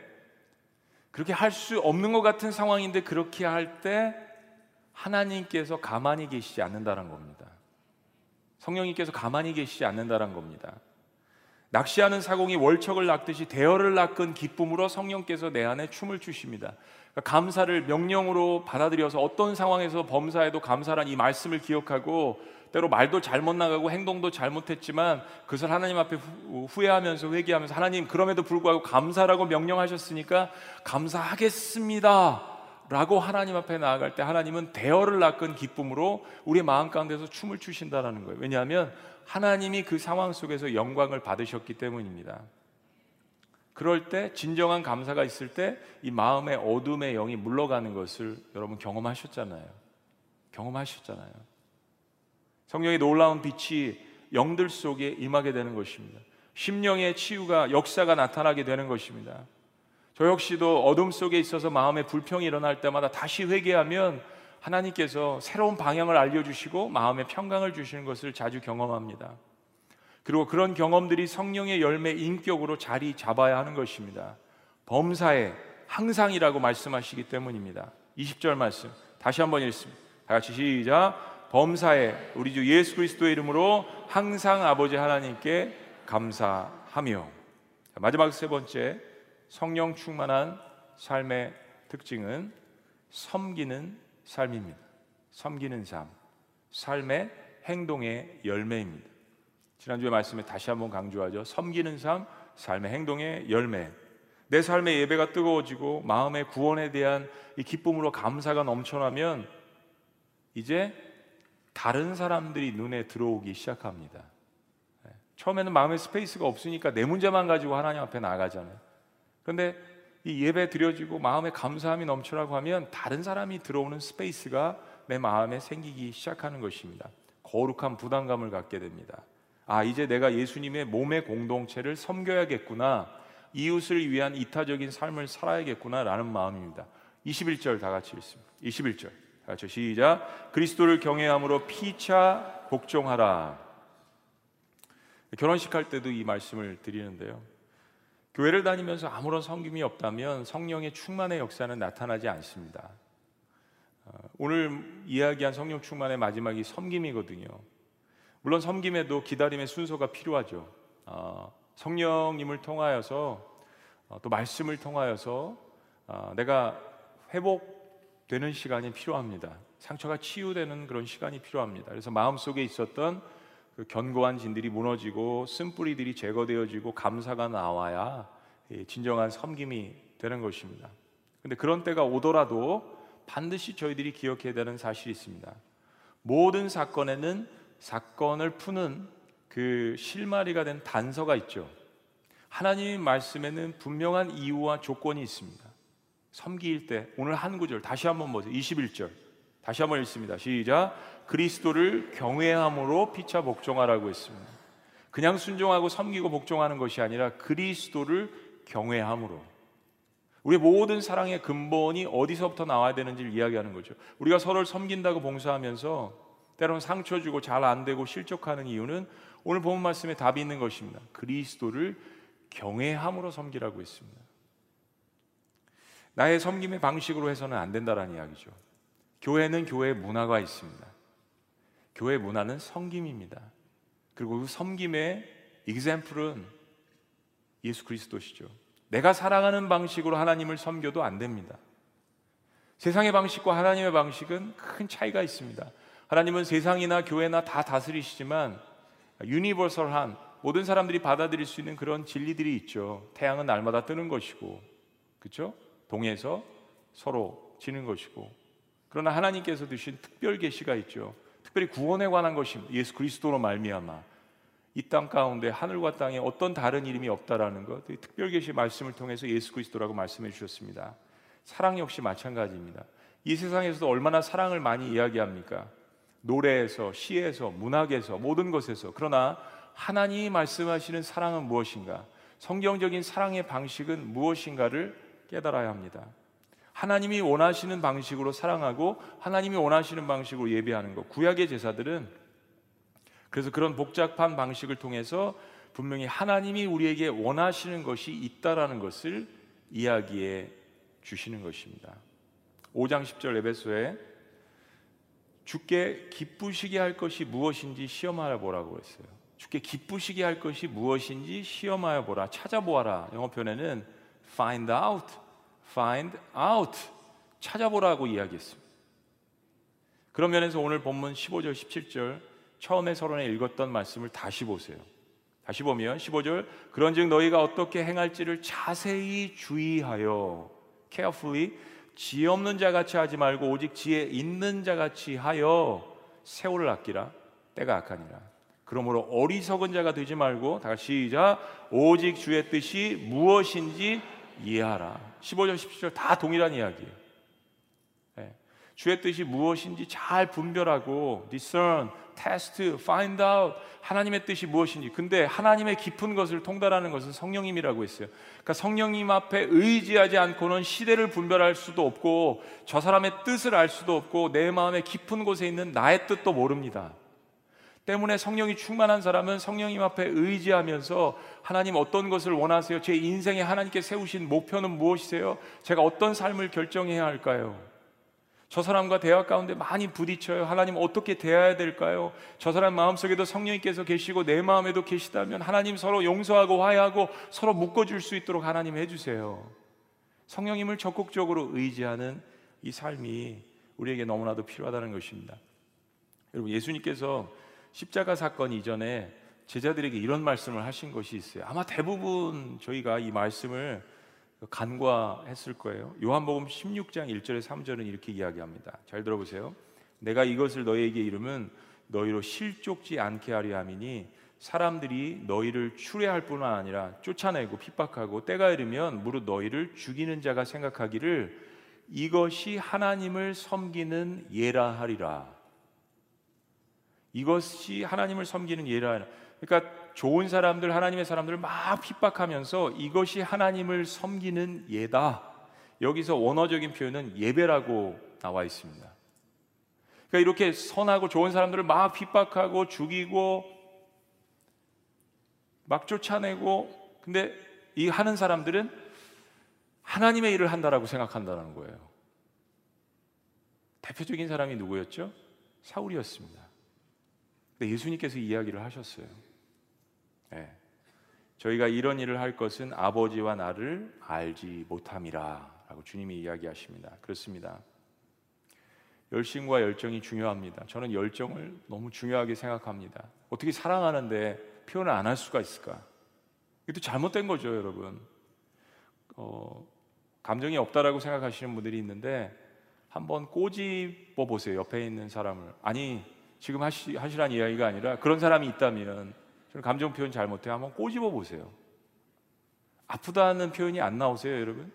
그렇게 할 수 없는 것 같은 상황인데 그렇게 할 때 하나님께서 가만히 계시지 않는다는 겁니다. 성령님께서 가만히 계시지 않는다는 겁니다. 낚시하는 사공이 월척을 낚듯이 대어를 낚은 기쁨으로 성령께서 내 안에 춤을 추십니다. 그러니까 감사를 명령으로 받아들여서 어떤 상황에서 범사에도 감사란 이 말씀을 기억하고 때로 말도 잘못 나가고 행동도 잘못했지만 그것을 하나님 앞에 후회하면서 회개하면서 하나님 그럼에도 불구하고 감사라고 명령하셨으니까 감사하겠습니다. 라고 하나님 앞에 나아갈 때 하나님은 대어를 낚은 기쁨으로 우리 마음 가운데서 춤을 추신다라는 거예요. 왜냐하면 하나님이 그 상황 속에서 영광을 받으셨기 때문입니다. 그럴 때 진정한 감사가 있을 때 이 마음의 어둠의 영이 물러가는 것을 여러분 경험하셨잖아요. 경험하셨잖아요. 성령의 놀라운 빛이 영들 속에 임하게 되는 것입니다. 심령의 치유가 역사가 나타나게 되는 것입니다. 저 역시도 어둠 속에 있어서 마음에 불평이 일어날 때마다 다시 회개하면 하나님께서 새로운 방향을 알려주시고 마음의 평강을 주시는 것을 자주 경험합니다. 그리고 그런 경험들이 성령의 열매 인격으로 자리 잡아야 하는 것입니다. 범사에 항상이라고 말씀하시기 때문입니다. 20절 말씀 다시 한번 읽습니다. 다 같이 시작. 범사에 우리 주 예수 그리스도의 이름으로 항상 아버지 하나님께 감사하며 마지막 세 번째 성령 충만한 삶의 특징은 섬기는 삶입니다. 섬기는 삶, 삶의 행동의 열매입니다. 지난주에 말씀에 다시 한번 강조하죠. 섬기는 삶, 삶의 행동의 열매. 내 삶의 예배가 뜨거워지고 마음의 구원에 대한 이 기쁨으로 감사가 넘쳐나면 이제 다른 사람들이 눈에 들어오기 시작합니다. 네. 처음에는 마음의 space가 없으니까 내 문제만 가지고 하나님 앞에 나가잖아요. 그런데 이 예배 드려지고 마음에 감사함이 넘쳐라고 하면 다른 사람이 들어오는 space가 내 마음에 생기기 시작하는 것입니다. 거룩한 부담감을 갖게 됩니다. 아, 이제 내가 예수님의 몸의 공동체를 섬겨야겠구나. 이웃을 위한 이타적인 삶을 살아야겠구나라는 마음입니다. 21절 다 같이 읽습니다. 21절. 다 같이 시작. 그리스도를 경외함으로 피차 복종하라. 결혼식 할 때도 이 말씀을 드리는데요. 교회를 다니면서 아무런 성김이 없다면 성령의 충만의 역사는 나타나지 않습니다. 어, 오늘 이야기한 성령 충만의 마지막이 섬김이거든요. 물론 섬김에도 기다림의 순서가 필요하죠. 어, 성령님을 통하여서 어, 또 말씀을 통하여서 내가 회복되는 시간이 필요합니다. 상처가 치유되는 그런 시간이 필요합니다. 그래서 마음속에 있었던 그 견고한 진들이 무너지고 쓴뿌리들이 제거되어지고 감사가 나와야 진정한 섬김이 되는 것입니다. 근데 그런 때가 오더라도 반드시 저희들이 기억해야 되는 사실이 있습니다. 모든 사건에는 사건을 푸는 그 실마리가 된 단서가 있죠. 하나님의 말씀에는 분명한 이유와 조건이 있습니다. 섬기일 때 오늘 한 구절 다시 한번 보세요. 21절. 다시 한번 읽습니다. 시작. 그리스도를 경외함으로 피차 복종하라고 했습니다. 그냥 순종하고 섬기고 복종하는 것이 아니라 그리스도를 경외함으로 우리의 모든 사랑의 근본이 어디서부터 나와야 되는지를 이야기하는 거죠. 우리가 서로를 섬긴다고 봉사하면서 때로는 상처 주고 잘 안 되고 실족하는 이유는 오늘 본 말씀에 답이 있는 것입니다. 그리스도를 경외함으로 섬기라고 했습니다. 나의 섬김의 방식으로 해서는 안 된다라는 이야기죠. 교회는 교회 문화가 있습니다. 교회 문화는 섬김입니다. 그리고 그 섬김의 example은 예수 그리스도시죠. 내가 사랑하는 방식으로 하나님을 섬겨도 안 됩니다. 세상의 방식과 하나님의 방식은 큰 차이가 있습니다. 하나님은 세상이나 교회나 다 다스리시지만 유니버설한 모든 사람들이 받아들일 수 있는 그런 진리들이 있죠. 태양은 날마다 뜨는 것이고, 그렇죠? 동에서 서로 지는 것이고. 그러나 하나님께서 주신 특별 계시가 있죠. 특별히 구원에 관한 것입니다. 예수 그리스도로 말미암아 이 땅 가운데 하늘과 땅에 어떤 다른 이름이 없다라는 것. 특별 계시 말씀을 통해서 예수 그리스도라고 말씀해 주셨습니다. 사랑 역시 마찬가지입니다. 이 세상에서도 얼마나 사랑을 많이 이야기합니까? 노래에서, 시에서, 문학에서, 모든 것에서. 그러나 하나님이 말씀하시는 사랑은 무엇인가? 성경적인 사랑의 방식은 무엇인가를 깨달아야 합니다. 하나님이 원하시는 방식으로 사랑하고 하나님이 원하시는 방식으로 예배하는 것. 구약의 제사들은 그래서 그런 복잡한 방식을 통해서 분명히 하나님이 우리에게 원하시는 것이 있다라는 것을 이야기해 주시는 것입니다. 5장 10절 에베소에 주께 기쁘시게 할 것이 무엇인지 시험하여 보라고 했어요. 주께 기쁘시게 할 것이 무엇인지 시험하여 보라. 찾아보아라. 영어 표현에는 find out, find out. 찾아보라고 이야기했습니다. 그런 면에서 오늘 본문 15절, 17절 처음에 서론에 읽었던 말씀을 다시 보세요. 다시 보면 15절 그런즉 너희가 어떻게 행할지를 자세히 주의하여 carefully 지혜 없는 자 같이 하지 말고 오직 지혜 있는 자 같이 하여 세월을 아끼라 때가 악하니라. 그러므로 어리석은 자가 되지 말고 다 같이 시작 오직 주의 뜻이 무엇인지 이해하라. 15절 17절 다 동일한 이야기예요. 네. 주의 뜻이 무엇인지 잘 분별하고 discern, test, find out 하나님의 뜻이 무엇인지. 근데 하나님의 깊은 것을 통달하는 것은 성령님이라고 했어요. 그러니까 성령님 앞에 의지하지 않고는 시대를 분별할 수도 없고 저 사람의 뜻을 알 수도 없고 내 마음의 깊은 곳에 있는 나의 뜻도 모릅니다. 때문에 성령이 충만한 사람은 성령님 앞에 의지하면서 하나님 어떤 것을 원하세요? 제 인생에 하나님께 세우신 목표는 무엇이세요? 제가 어떤 삶을 결정해야 할까요? 저 사람과 대화 가운데 많이 부딪혀요. 하나님 어떻게 대해야 될까요? 저 사람 마음속에도 성령님께서 계시고 내 마음에도 계시다면 하나님 서로 용서하고 화해하고 서로 묶어줄 수 있도록 하나님 해주세요. 성령님을 적극적으로 의지하는 이 삶이 우리에게 너무나도 필요하다는 것입니다. 여러분 예수님께서 십자가 사건 이전에 제자들에게 이런 말씀을 하신 것이 있어요. 아마 대부분 저희가 이 말씀을 간과했을 거예요. 요한복음 16장 1절에 3절은 이렇게 이야기합니다. 잘 들어보세요. 내가 이것을 너희에게 이르면 너희로 실족지 않게 하려 함이니 사람들이 너희를 추례할 뿐만 아니라 쫓아내고 핍박하고 때가 이르면 무릇 너희를 죽이는 자가 생각하기를 이것이 하나님을 섬기는 예라 하리라. 이것이 하나님을 섬기는 예라. 그러니까 좋은 사람들, 하나님의 사람들을 막 핍박하면서 이것이 하나님을 섬기는 예다. 여기서 원어적인 표현은 예배라고 나와 있습니다. 그러니까 이렇게 선하고 좋은 사람들을 막 핍박하고 죽이고 막 쫓아내고 근데 이 하는 사람들은 하나님의 일을 한다라고 생각한다는 거예요. 대표적인 사람이 누구였죠? 사울이었습니다. 근데 예수님께서 이야기를 하셨어요. 네. 저희가 이런 일을 할 것은 아버지와 나를 알지 못함이라 라고 주님이 이야기하십니다. 그렇습니다. 열심과 열정이 중요합니다. 저는 열정을 너무 중요하게 생각합니다. 어떻게 사랑하는데 표현을 안 할 수가 있을까? 이것도 잘못된 거죠, 여러분. 어, 감정이 없다라고 생각하시는 분들이 있는데 한번 꼬집어 보세요. 옆에 있는 사람을. 아니, 지금 하시, 하시란 이야기가 아니라 그런 사람이 있다면 저는 감정 표현 잘못해 한번 꼬집어 보세요. 아프다는 표현이 안 나오세요, 여러분?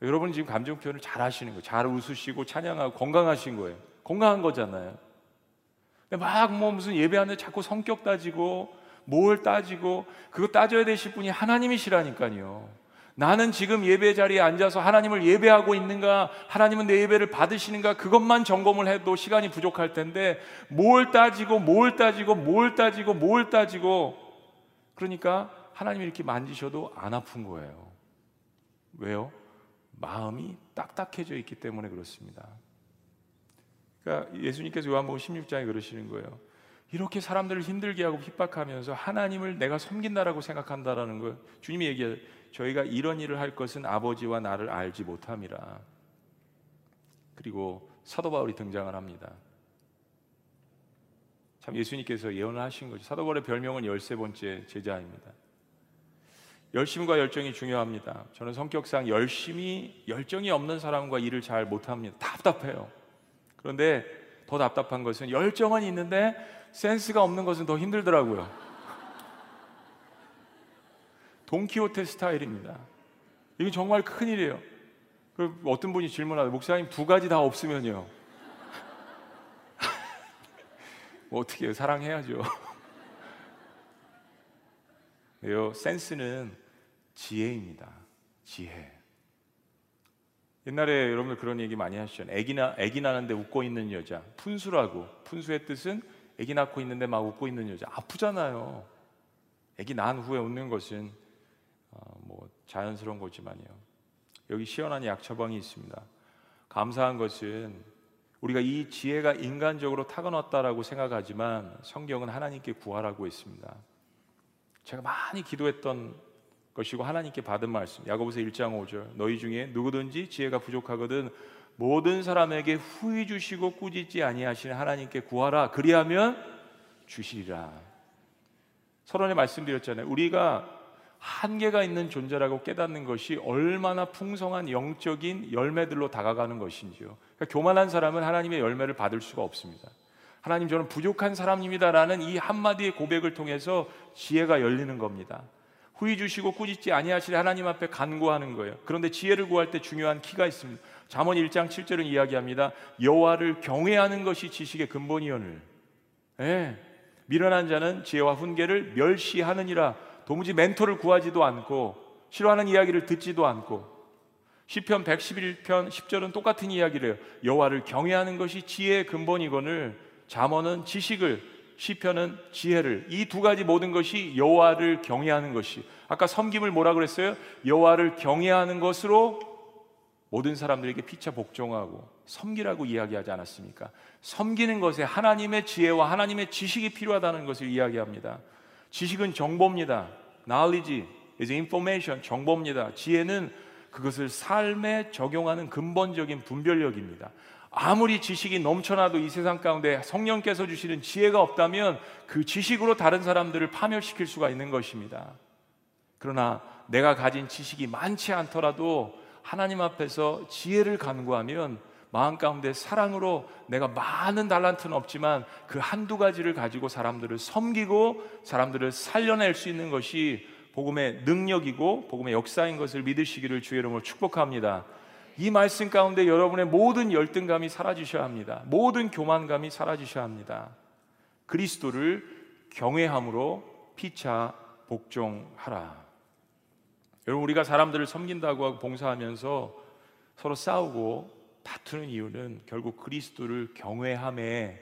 여러분 지금 감정 표현을 잘 하시는 거예요. 잘 웃으시고 찬양하고 건강하신 거예요. 건강한 거잖아요. 근데 막 뭐 무슨 예배하는데 자꾸 성격 따지고 뭘 따지고 그거 따져야 되실 분이 하나님이시라니까요. 나는 지금 예배 자리에 앉아서 하나님을 예배하고 있는가, 하나님은 내 예배를 받으시는가, 그것만 점검을 해도 시간이 부족할 텐데, 뭘 따지고, 뭘 따지고, 뭘 따지고, 뭘 따지고, 그러니까 하나님이 이렇게 만지셔도 안 아픈 거예요. 왜요? 마음이 딱딱해져 있기 때문에 그렇습니다. 그러니까 예수님께서 요한복음 16장에 그러시는 거예요. 이렇게 사람들을 힘들게 하고 핍박하면서 하나님을 내가 섬긴다라고 생각한다라는 걸 주님이 얘기해요. 저희가 이런 일을 할 것은 아버지와 나를 알지 못함이라. 그리고 사도 바울이 등장을 합니다. 참 예수님께서 예언을 하신 거죠. 사도 바울의 별명은 열세 번째 제자입니다. 열심과 열정이 중요합니다. 저는 성격상 열심히 열정이 없는 사람과 일을 잘 못합니다. 답답해요. 그런데 더 답답한 것은 열정은 있는데 센스가 없는 것은 더 힘들더라고요. 돈키호테 스타일입니다. 이게 정말 큰일이에요. 그 어떤 분이 질문하다 목사님 두 가지 다 없으면요. (laughs) 뭐 어떻게 해요? 사랑해야죠. (laughs) 네요. 센스는 지혜입니다. 지혜. 옛날에 여러분들 그런 얘기 많이 하시잖아요. 애기나 애기 나는데 웃고 있는 여자, 푼수라고. 푼수의 뜻은 아기 낳고 있는데 막 웃고 있는 여자 아프잖아요. 아기 낳은 후에 웃는 것은 어, 뭐 자연스러운 거지만요. 여기 시원한 약 처방이 있습니다. 감사한 것은 우리가 이 지혜가 인간적으로 타고났다라고 생각하지만 성경은 하나님께 구하라고 했습니다. 제가 많이 기도했던 것이고 하나님께 받은 말씀. 야고보서 1장 5절. 너희 중에 누구든지 지혜가 부족하거든 모든 사람에게 후히 주시고 꾸짖지 아니하시는 하나님께 구하라. 그리하면 주시리라. 서론에 말씀드렸잖아요. 우리가 한계가 있는 존재라고 깨닫는 것이 얼마나 풍성한 영적인 열매들로 다가가는 것인지요. 그러니까 교만한 사람은 하나님의 열매를 받을 수가 없습니다. 하나님 저는 부족한 사람입니다라는 이 한마디의 고백을 통해서 지혜가 열리는 겁니다. 후히 주시고 꾸짖지 아니하실 하나님 앞에 간구하는 거예요. 그런데 지혜를 구할 때 중요한 키가 있습니다. 잠언 1장 7절은 이야기합니다. 여호와를 경외하는 것이 지식의 근본이오늘. 예. 미련한 자는 지혜와 훈계를 멸시하느니라. 도무지 멘토를 구하지도 않고 싫어하는 이야기를 듣지도 않고 시편 111편 10절은 똑같은 이야기를. 여호와를 경외하는 것이 지혜의 근본이거늘 잠언은 지식을 시편은 지혜를 이 두 가지 모든 것이 여호와를 경외하는 것이 아까 섬김을 뭐라 그랬어요? 여호와를 경외하는 것으로 모든 사람들에게 피차 복종하고 섬기라고 이야기하지 않았습니까? 섬기는 것에 하나님의 지혜와 하나님의 지식이 필요하다는 것을 이야기합니다. 지식은 정보입니다. knowledge is information, 정보입니다. 지혜는 그것을 삶에 적용하는 근본적인 분별력입니다. 아무리 지식이 넘쳐나도 이 세상 가운데 성령께서 주시는 지혜가 없다면 그 지식으로 다른 사람들을 파멸시킬 수가 있는 것입니다. 그러나 내가 가진 지식이 많지 않더라도 하나님 앞에서 지혜를 간구하면 마음 가운데 사랑으로 내가 많은 달란트는 없지만 그 한두 가지를 가지고 사람들을 섬기고 사람들을 살려낼 수 있는 것이 복음의 능력이고 복음의 역사인 것을 믿으시기를 주의 이름으로 축복합니다. 이 말씀 가운데 여러분의 모든 열등감이 사라지셔야 합니다. 모든 교만감이 사라지셔야 합니다. 그리스도를 경외함으로 피차 복종하라. 여러분 우리가 사람들을 섬긴다고 하고 봉사하면서 서로 싸우고 다투는 이유는 결국 그리스도를 경외함에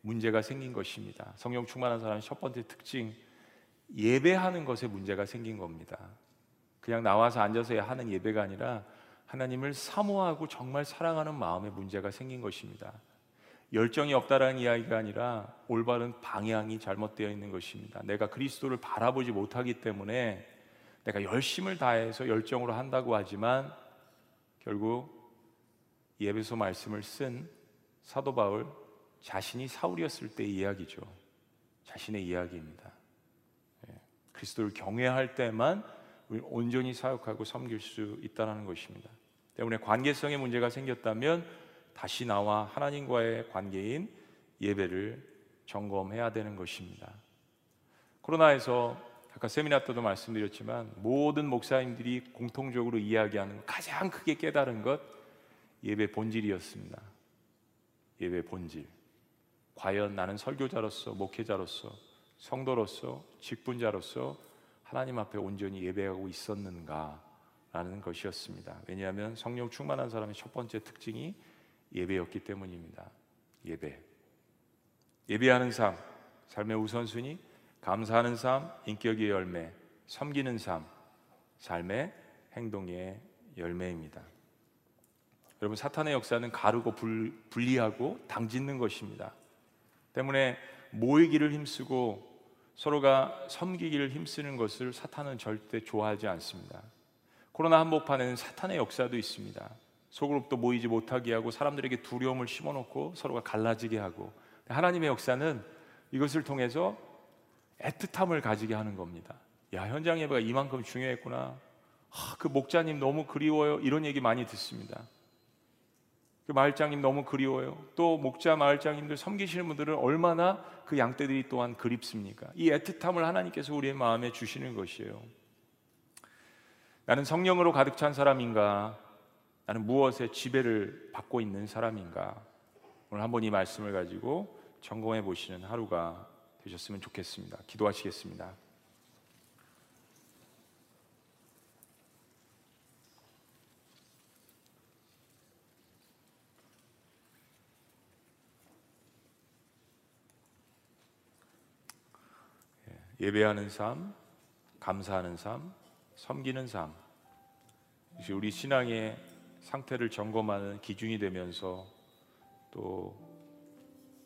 문제가 생긴 것입니다. 성령 충만한 사람의 첫 번째 특징 예배하는 것에 문제가 생긴 겁니다. 그냥 나와서 앉아서 하는 예배가 아니라 하나님을 사모하고 정말 사랑하는 마음에 문제가 생긴 것입니다. 열정이 없다라는 이야기가 아니라 올바른 방향이 잘못되어 있는 것입니다. 내가 그리스도를 바라보지 못하기 때문에 내가 열심을 다해서 열정으로 한다고 하지만 결국 예배소 말씀을 쓴 사도 바울 자신이 사울이었을 때의 이야기죠. 자신의 이야기입니다. 예, 그리스도를 경외할 때만 온전히 사역하고 섬길 수 있다는 것입니다. 때문에 관계성에 문제가 생겼다면 다시 나와 하나님과의 관계인 예배를 점검해야 되는 것입니다. 코로나에서 아까 세미나 때도 말씀드렸지만 모든 목사님들이 공통적으로 이야기하는 가장 크게 깨달은 것 예배 본질이었습니다. 예배 본질. 과연 나는 설교자로서 목회자로서 성도로서 직분자로서 하나님 앞에 온전히 예배하고 있었는가 라는 것이었습니다. 왜냐하면 성령 충만한 사람의 첫 번째 특징이 예배였기 때문입니다. 예배. 예배하는 삶, 삶의 우선순위, 감사하는 삶, 인격의 열매, 섬기는 삶, 삶의 행동의 열매입니다. 여러분 사탄의 역사는 가르고 불, 분리하고 당짓는 것입니다. 때문에 모이기를 힘쓰고 서로가 섬기기를 힘쓰는 것을 사탄은 절대 좋아하지 않습니다. 코로나 한복판에는 사탄의 역사도 있습니다. 소그룹도 모이지 못하게 하고 사람들에게 두려움을 심어놓고 서로가 갈라지게 하고 하나님의 역사는 이것을 통해서 애틋함을 가지게 하는 겁니다. 야 현장 예배가 이만큼 중요했구나. 아, 그 목자님 너무 그리워요. 이런 얘기 많이 듣습니다. 그 마을장님 너무 그리워요. 또 목자 마을장님들 섬기시는 분들은 얼마나 그 양떼들이 또한 그립습니까? 이 애틋함을 하나님께서 우리의 마음에 주시는 것이에요. 나는 성령으로 가득 찬 사람인가? 나는 무엇에 지배를 받고 있는 사람인가? 오늘 한번 이 말씀을 가지고 점검해 보시는 하루가 되셨으면 좋겠습니다. 기도하시겠습니다. 예, 예배하는 삶, 감사하는 삶, 섬기는 삶. 우리 신앙의 상태를 점검하는 기준이 되면서 또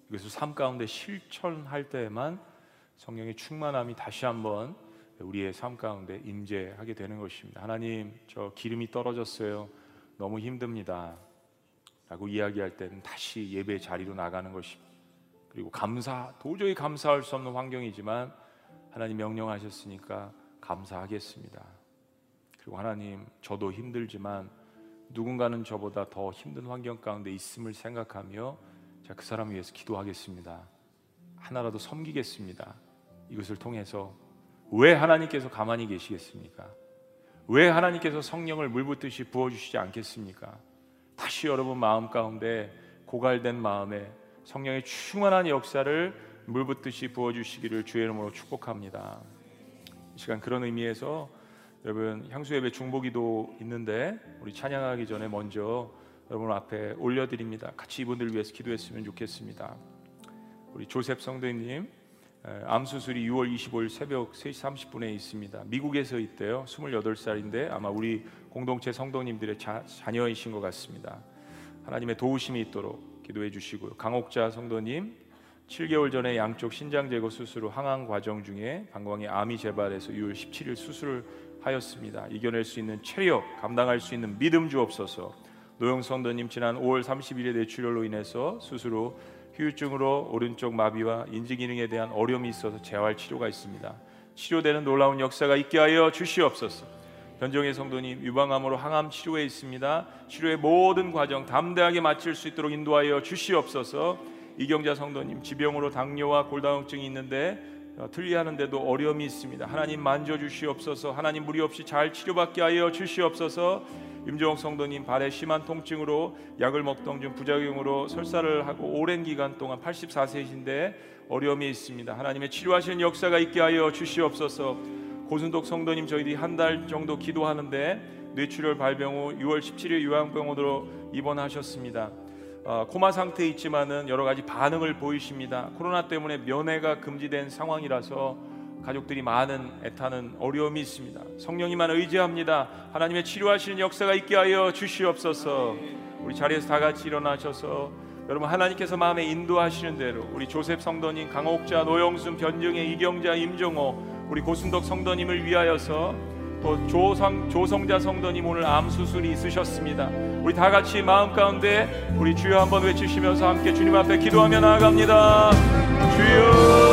이것을 삶 가운데 실천할 때에만 성령의 충만함이 다시 한번 우리의 삶 가운데 임재하게 되는 것입니다. 하나님, 저 기름이 떨어졌어요. 너무 힘듭니다. 라고 이야기할 때는 다시 예배 자리로 나가는 것입니다. 그리고 감사, 도저히 감사할 수 없는 환경이지만 하나님 명령하셨으니까 감사하겠습니다. 그리고 하나님, 저도 힘들지만 누군가는 저보다 더 힘든 환경 가운데 있음을 생각하며 자, 그 사람을 위해서 기도하겠습니다. 하나라도 섬기겠습니다. 이것을 통해서 왜 하나님께서 가만히 계시겠습니까? 왜 하나님께서 성령을 물붓듯이 부어주시지 않겠습니까? 다시 여러분 마음 가운데 고갈된 마음에 성령의 충만한 역사를 물 붓듯이 부어 주시기를 주의 이름으로 축복합니다. 이 시간 그런 의미에서 여러분 향수 예배 중보기도 있는데 우리 찬양하기 전에 먼저 여러분 앞에 올려 드립니다. 같이 이분들 위해서 기도했으면 좋겠습니다. 우리 조셉 성도님 암 수술이 6월 25일 새벽 3시 30분에 있습니다. 미국에서 있대요. 28살인데 아마 우리 공동체 성도님들의 자, 자녀이신 것 같습니다. 하나님의 도우심이 있도록 기도해 주시고요. 강옥자 성도님 7개월 전에 양쪽 신장 제거 수술 후 항암 과정 중에 방광의 암이 재발해서 6월 17일 수술을 하였습니다. 이겨낼 수 있는 체력, 감당할 수 있는 믿음 주옵소서. 노영 성도님 지난 5월 30일에 뇌출혈로 인해서 수술 후 후유증으로 오른쪽 마비와 인지 기능에 대한 어려움이 있어서 재활 치료가 있습니다. 치료되는 놀라운 역사가 있게 하여 주시옵소서. 변정의 성도님 유방암으로 항암 치료에 있습니다. 치료의 모든 과정 담대하게 마칠 수 있도록 인도하여 주시옵소서. 이경자 성도님 지병으로 당뇨와 골다공증이 있는데 어, 틀리하는데도 어려움이 있습니다. 하나님 만져 주시옵소서. 하나님 무리 없이 잘 치료받게 하여 주시옵소서. 임종옥 성도님 발에 심한 통증으로 약을 먹던 중 부작용으로 설사를 하고 오랜 기간 동안 84세이신데 어려움이 있습니다. 하나님의 치료하시는 역사가 있게 하여 주시옵소서. 고순독 성도님 저희들이 한 달 정도 기도하는데 뇌출혈 발병 후 6월 17일 요양병원으로 입원하셨습니다. 어, 코마 상태에 있지만은 여러 가지 반응을 보이십니다. 코로나 때문에 면회가 금지된 상황이라서 가족들이 많은 애타는 어려움이 있습니다. 성령님만 의지합니다. 하나님의 치료하시는 역사가 있게 하여 주시옵소서. 우리 자리에서 다 같이 일어나셔서 여러분 하나님께서 마음에 인도하시는 대로 우리 조셉 성도님, 강옥자, 노영순, 변정의 이경자, 임종호, 우리 고순덕 성도님을 위하여서 또 조성, 조성자 성도님 오늘 암 수술이 있으셨습니다. 우리 다 같이 마음 가운데 우리 주여 한번 외치시면서 함께 주님 앞에 기도하며 나아갑니다. 주여.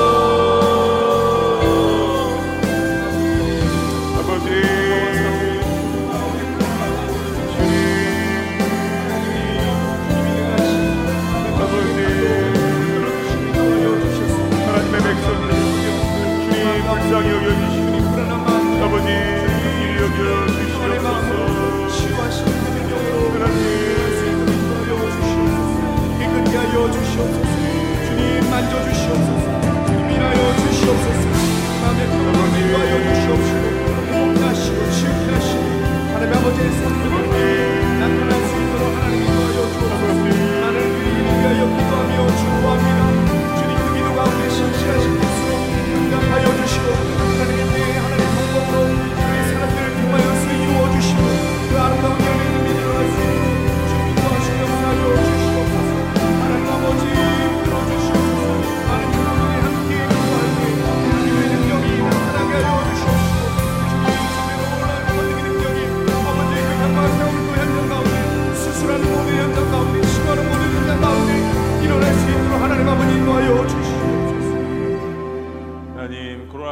주시옵소서 주님 만져주시옵소서. 주님 일하여 주시옵소서. 마음의 평강을 위하여 주시옵시고 용납시고 치우게 하시고 하나님 아버지의 성품을 나타날 수 있도록 하나님 도하여 주옵소서. 나를 위하여 기도하며 주옵소서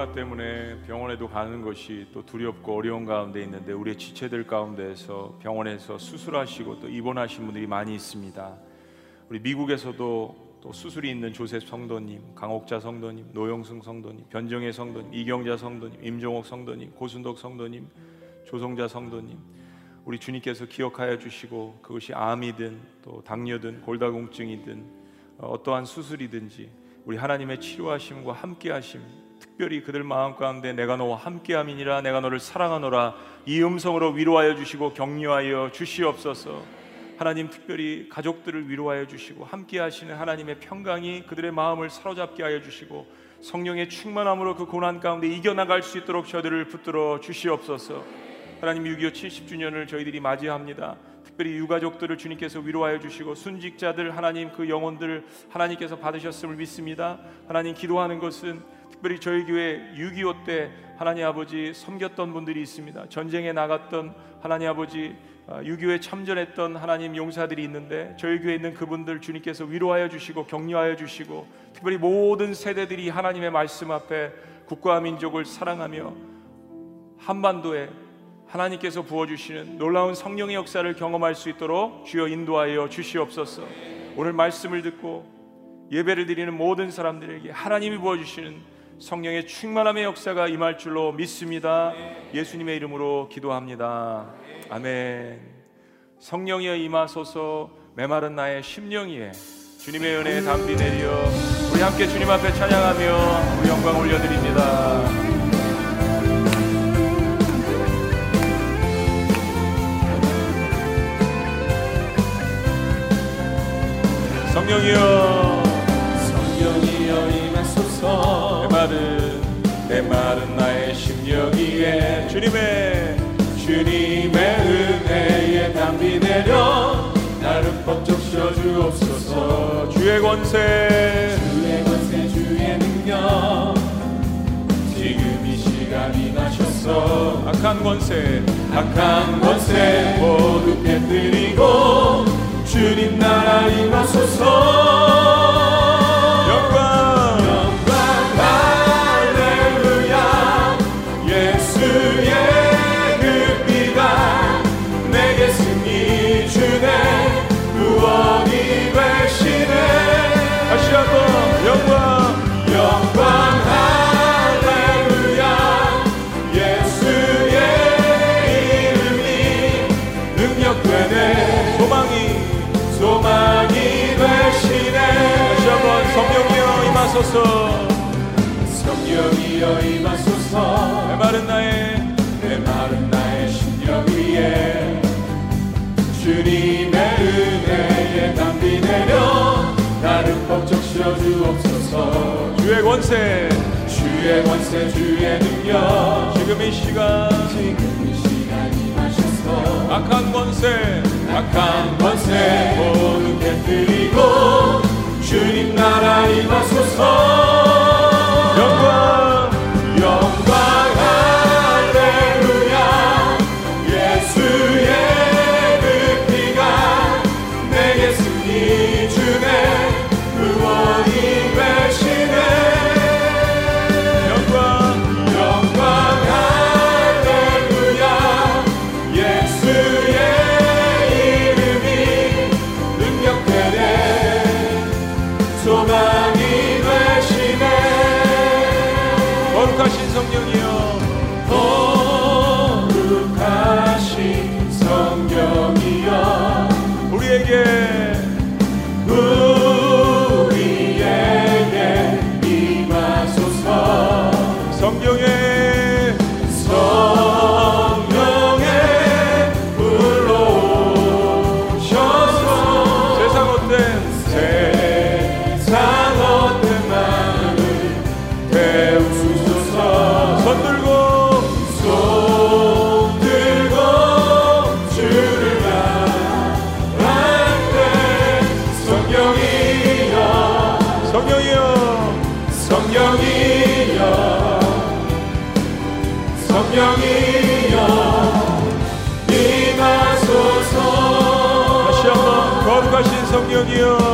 코로나 때문에 병원에도 가는 것이 또 두렵고 어려운 가운데 있는데 우리의 지체들 가운데에서 병원에서 수술하시고 또 입원하신 분들이 많이 있습니다. 우리 미국에서도 또 수술이 있는 조셉 성도님, 강옥자 성도님, 노영승 성도님, 변정혜 성도님, 이경자 성도님, 임종옥 성도님, 고순덕 성도님, 조성자 성도님 우리 주님께서 기억하여 주시고 그것이 암이든 또 당뇨든 골다공증이든 어떠한 수술이든지 우리 하나님의 치료하심과 함께하심 특별히 그들 마음 가운데 내가 너와 함께함이니라 내가 너를 사랑하노라. 이 음성으로 위로하여 주시고 격려하여 주시옵소서. 하나님 특별히 가족들을 위로하여 주시고 함께하시는 하나님의 평강이 그들의 마음을 사로잡게 하여 주시고 성령의 충만함으로 그 고난 가운데 이겨나갈 수 있도록 저들을 붙들어 주시옵소서. 하나님 6.25 70주년을 저희들이 맞이합니다. 특별히 유가족들을 주님께서 위로하여 주시고 순직자들 하나님 그 영혼들 하나님께서 받으셨음을 믿습니다. 하나님 기도하는 것은 특별히 저희 교회 6.25 때 하나님 아버지 섬겼던 분들이 있습니다. 전쟁에 나갔던 하나님 아버지 6.25에 아, 참전했던 하나님 용사들이 있는데 저희 교회에 있는 그분들 주님께서 위로하여 주시고 격려하여 주시고 특별히 모든 세대들이 하나님의 말씀 앞에 국가와 민족을 사랑하며 한반도에 하나님께서 부어주시는 놀라운 성령의 역사를 경험할 수 있도록 주여 인도하여 주시옵소서 오늘 말씀을 듣고 예배를 드리는 모든 사람들에게 하나님이 부어주시는 성령의 충만함의 역사가 임할 줄로 믿습니다. 예수님의 이름으로 기도합니다. 아멘. 성령이여 임하소서 메마른 나의 심령이에 주님의 은혜에 담비 내려 우리 함께 주님 앞에 찬양하며 우리 영광 올려드립니다. 성령이여 내 마른 나의 심령이에 주님의 주님의 은혜에 담비 내려 나를 벅적 씌워주옵소서. 주의 권세. 주의 권세 주의 능력. 지금 이 시간 임하셔서 악한 권세 악한 권세 모두 깨뜨리고 주님 나라 임하소서 임하소서. 성령이여 임하소서. 메마른 나의 메마른 나의 심령 위에. 주님의 은혜에 담비 내려 나를 벅적 씌워주옵소서. 주의 권세. 주의 권세 주의 능력. 지금 이 시간 지금 이 시간 임하셔서. 악한 권세. 악한 권세 모두 깨뜨리고 주님 나라 임하소서 거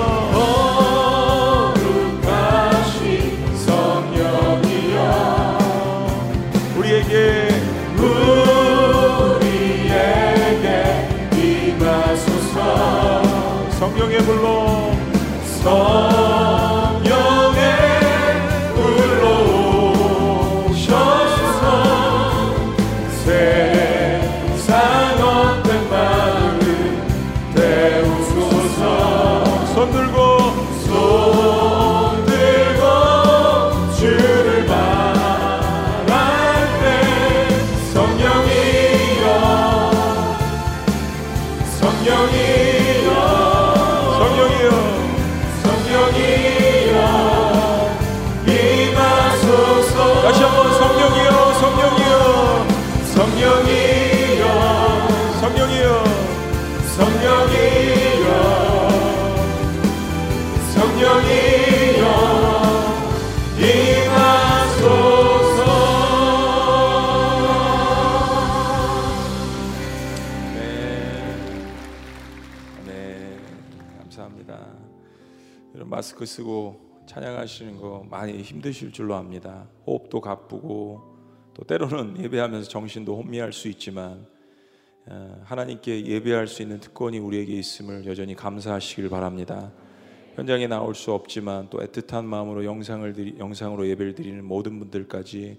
쓰고 찬양하시는 거 많이 힘드실 줄로 압니다. 호흡도 가쁘고 또 때로는 예배하면서 정신도 혼미할 수 있지만 어, 하나님께 예배할 수 있는 특권이 우리에게 있음을 여전히 감사하시길 바랍니다. 현장에 나올 수 없지만 또 애틋한 마음으로 영상을 드리, 영상으로 예배를 드리는 모든 분들까지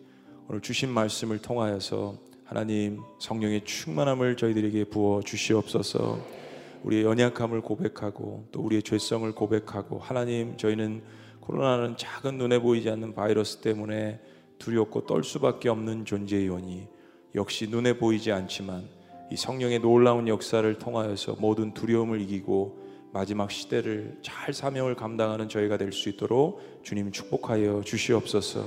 오늘 주신 말씀을 통하여서 하나님 성령의 충만함을 저희들에게 부어 주시옵소서. 우리의 연약함을 고백하고 또 우리의 죄성을 고백하고 하나님 저희는 코로나는 작은 눈에 보이지 않는 바이러스 때문에 두렵고 떨 수밖에 없는 존재이오니 역시 눈에 보이지 않지만 이 성령의 놀라운 역사를 통하여서 모든 두려움을 이기고 마지막 시대를 잘 사명을 감당하는 저희가 될 수 있도록 주님 축복하여 주시옵소서.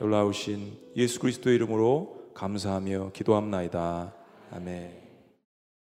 놀라우신 예수 그리스도의 이름으로 감사하며 기도합나이다. 아멘.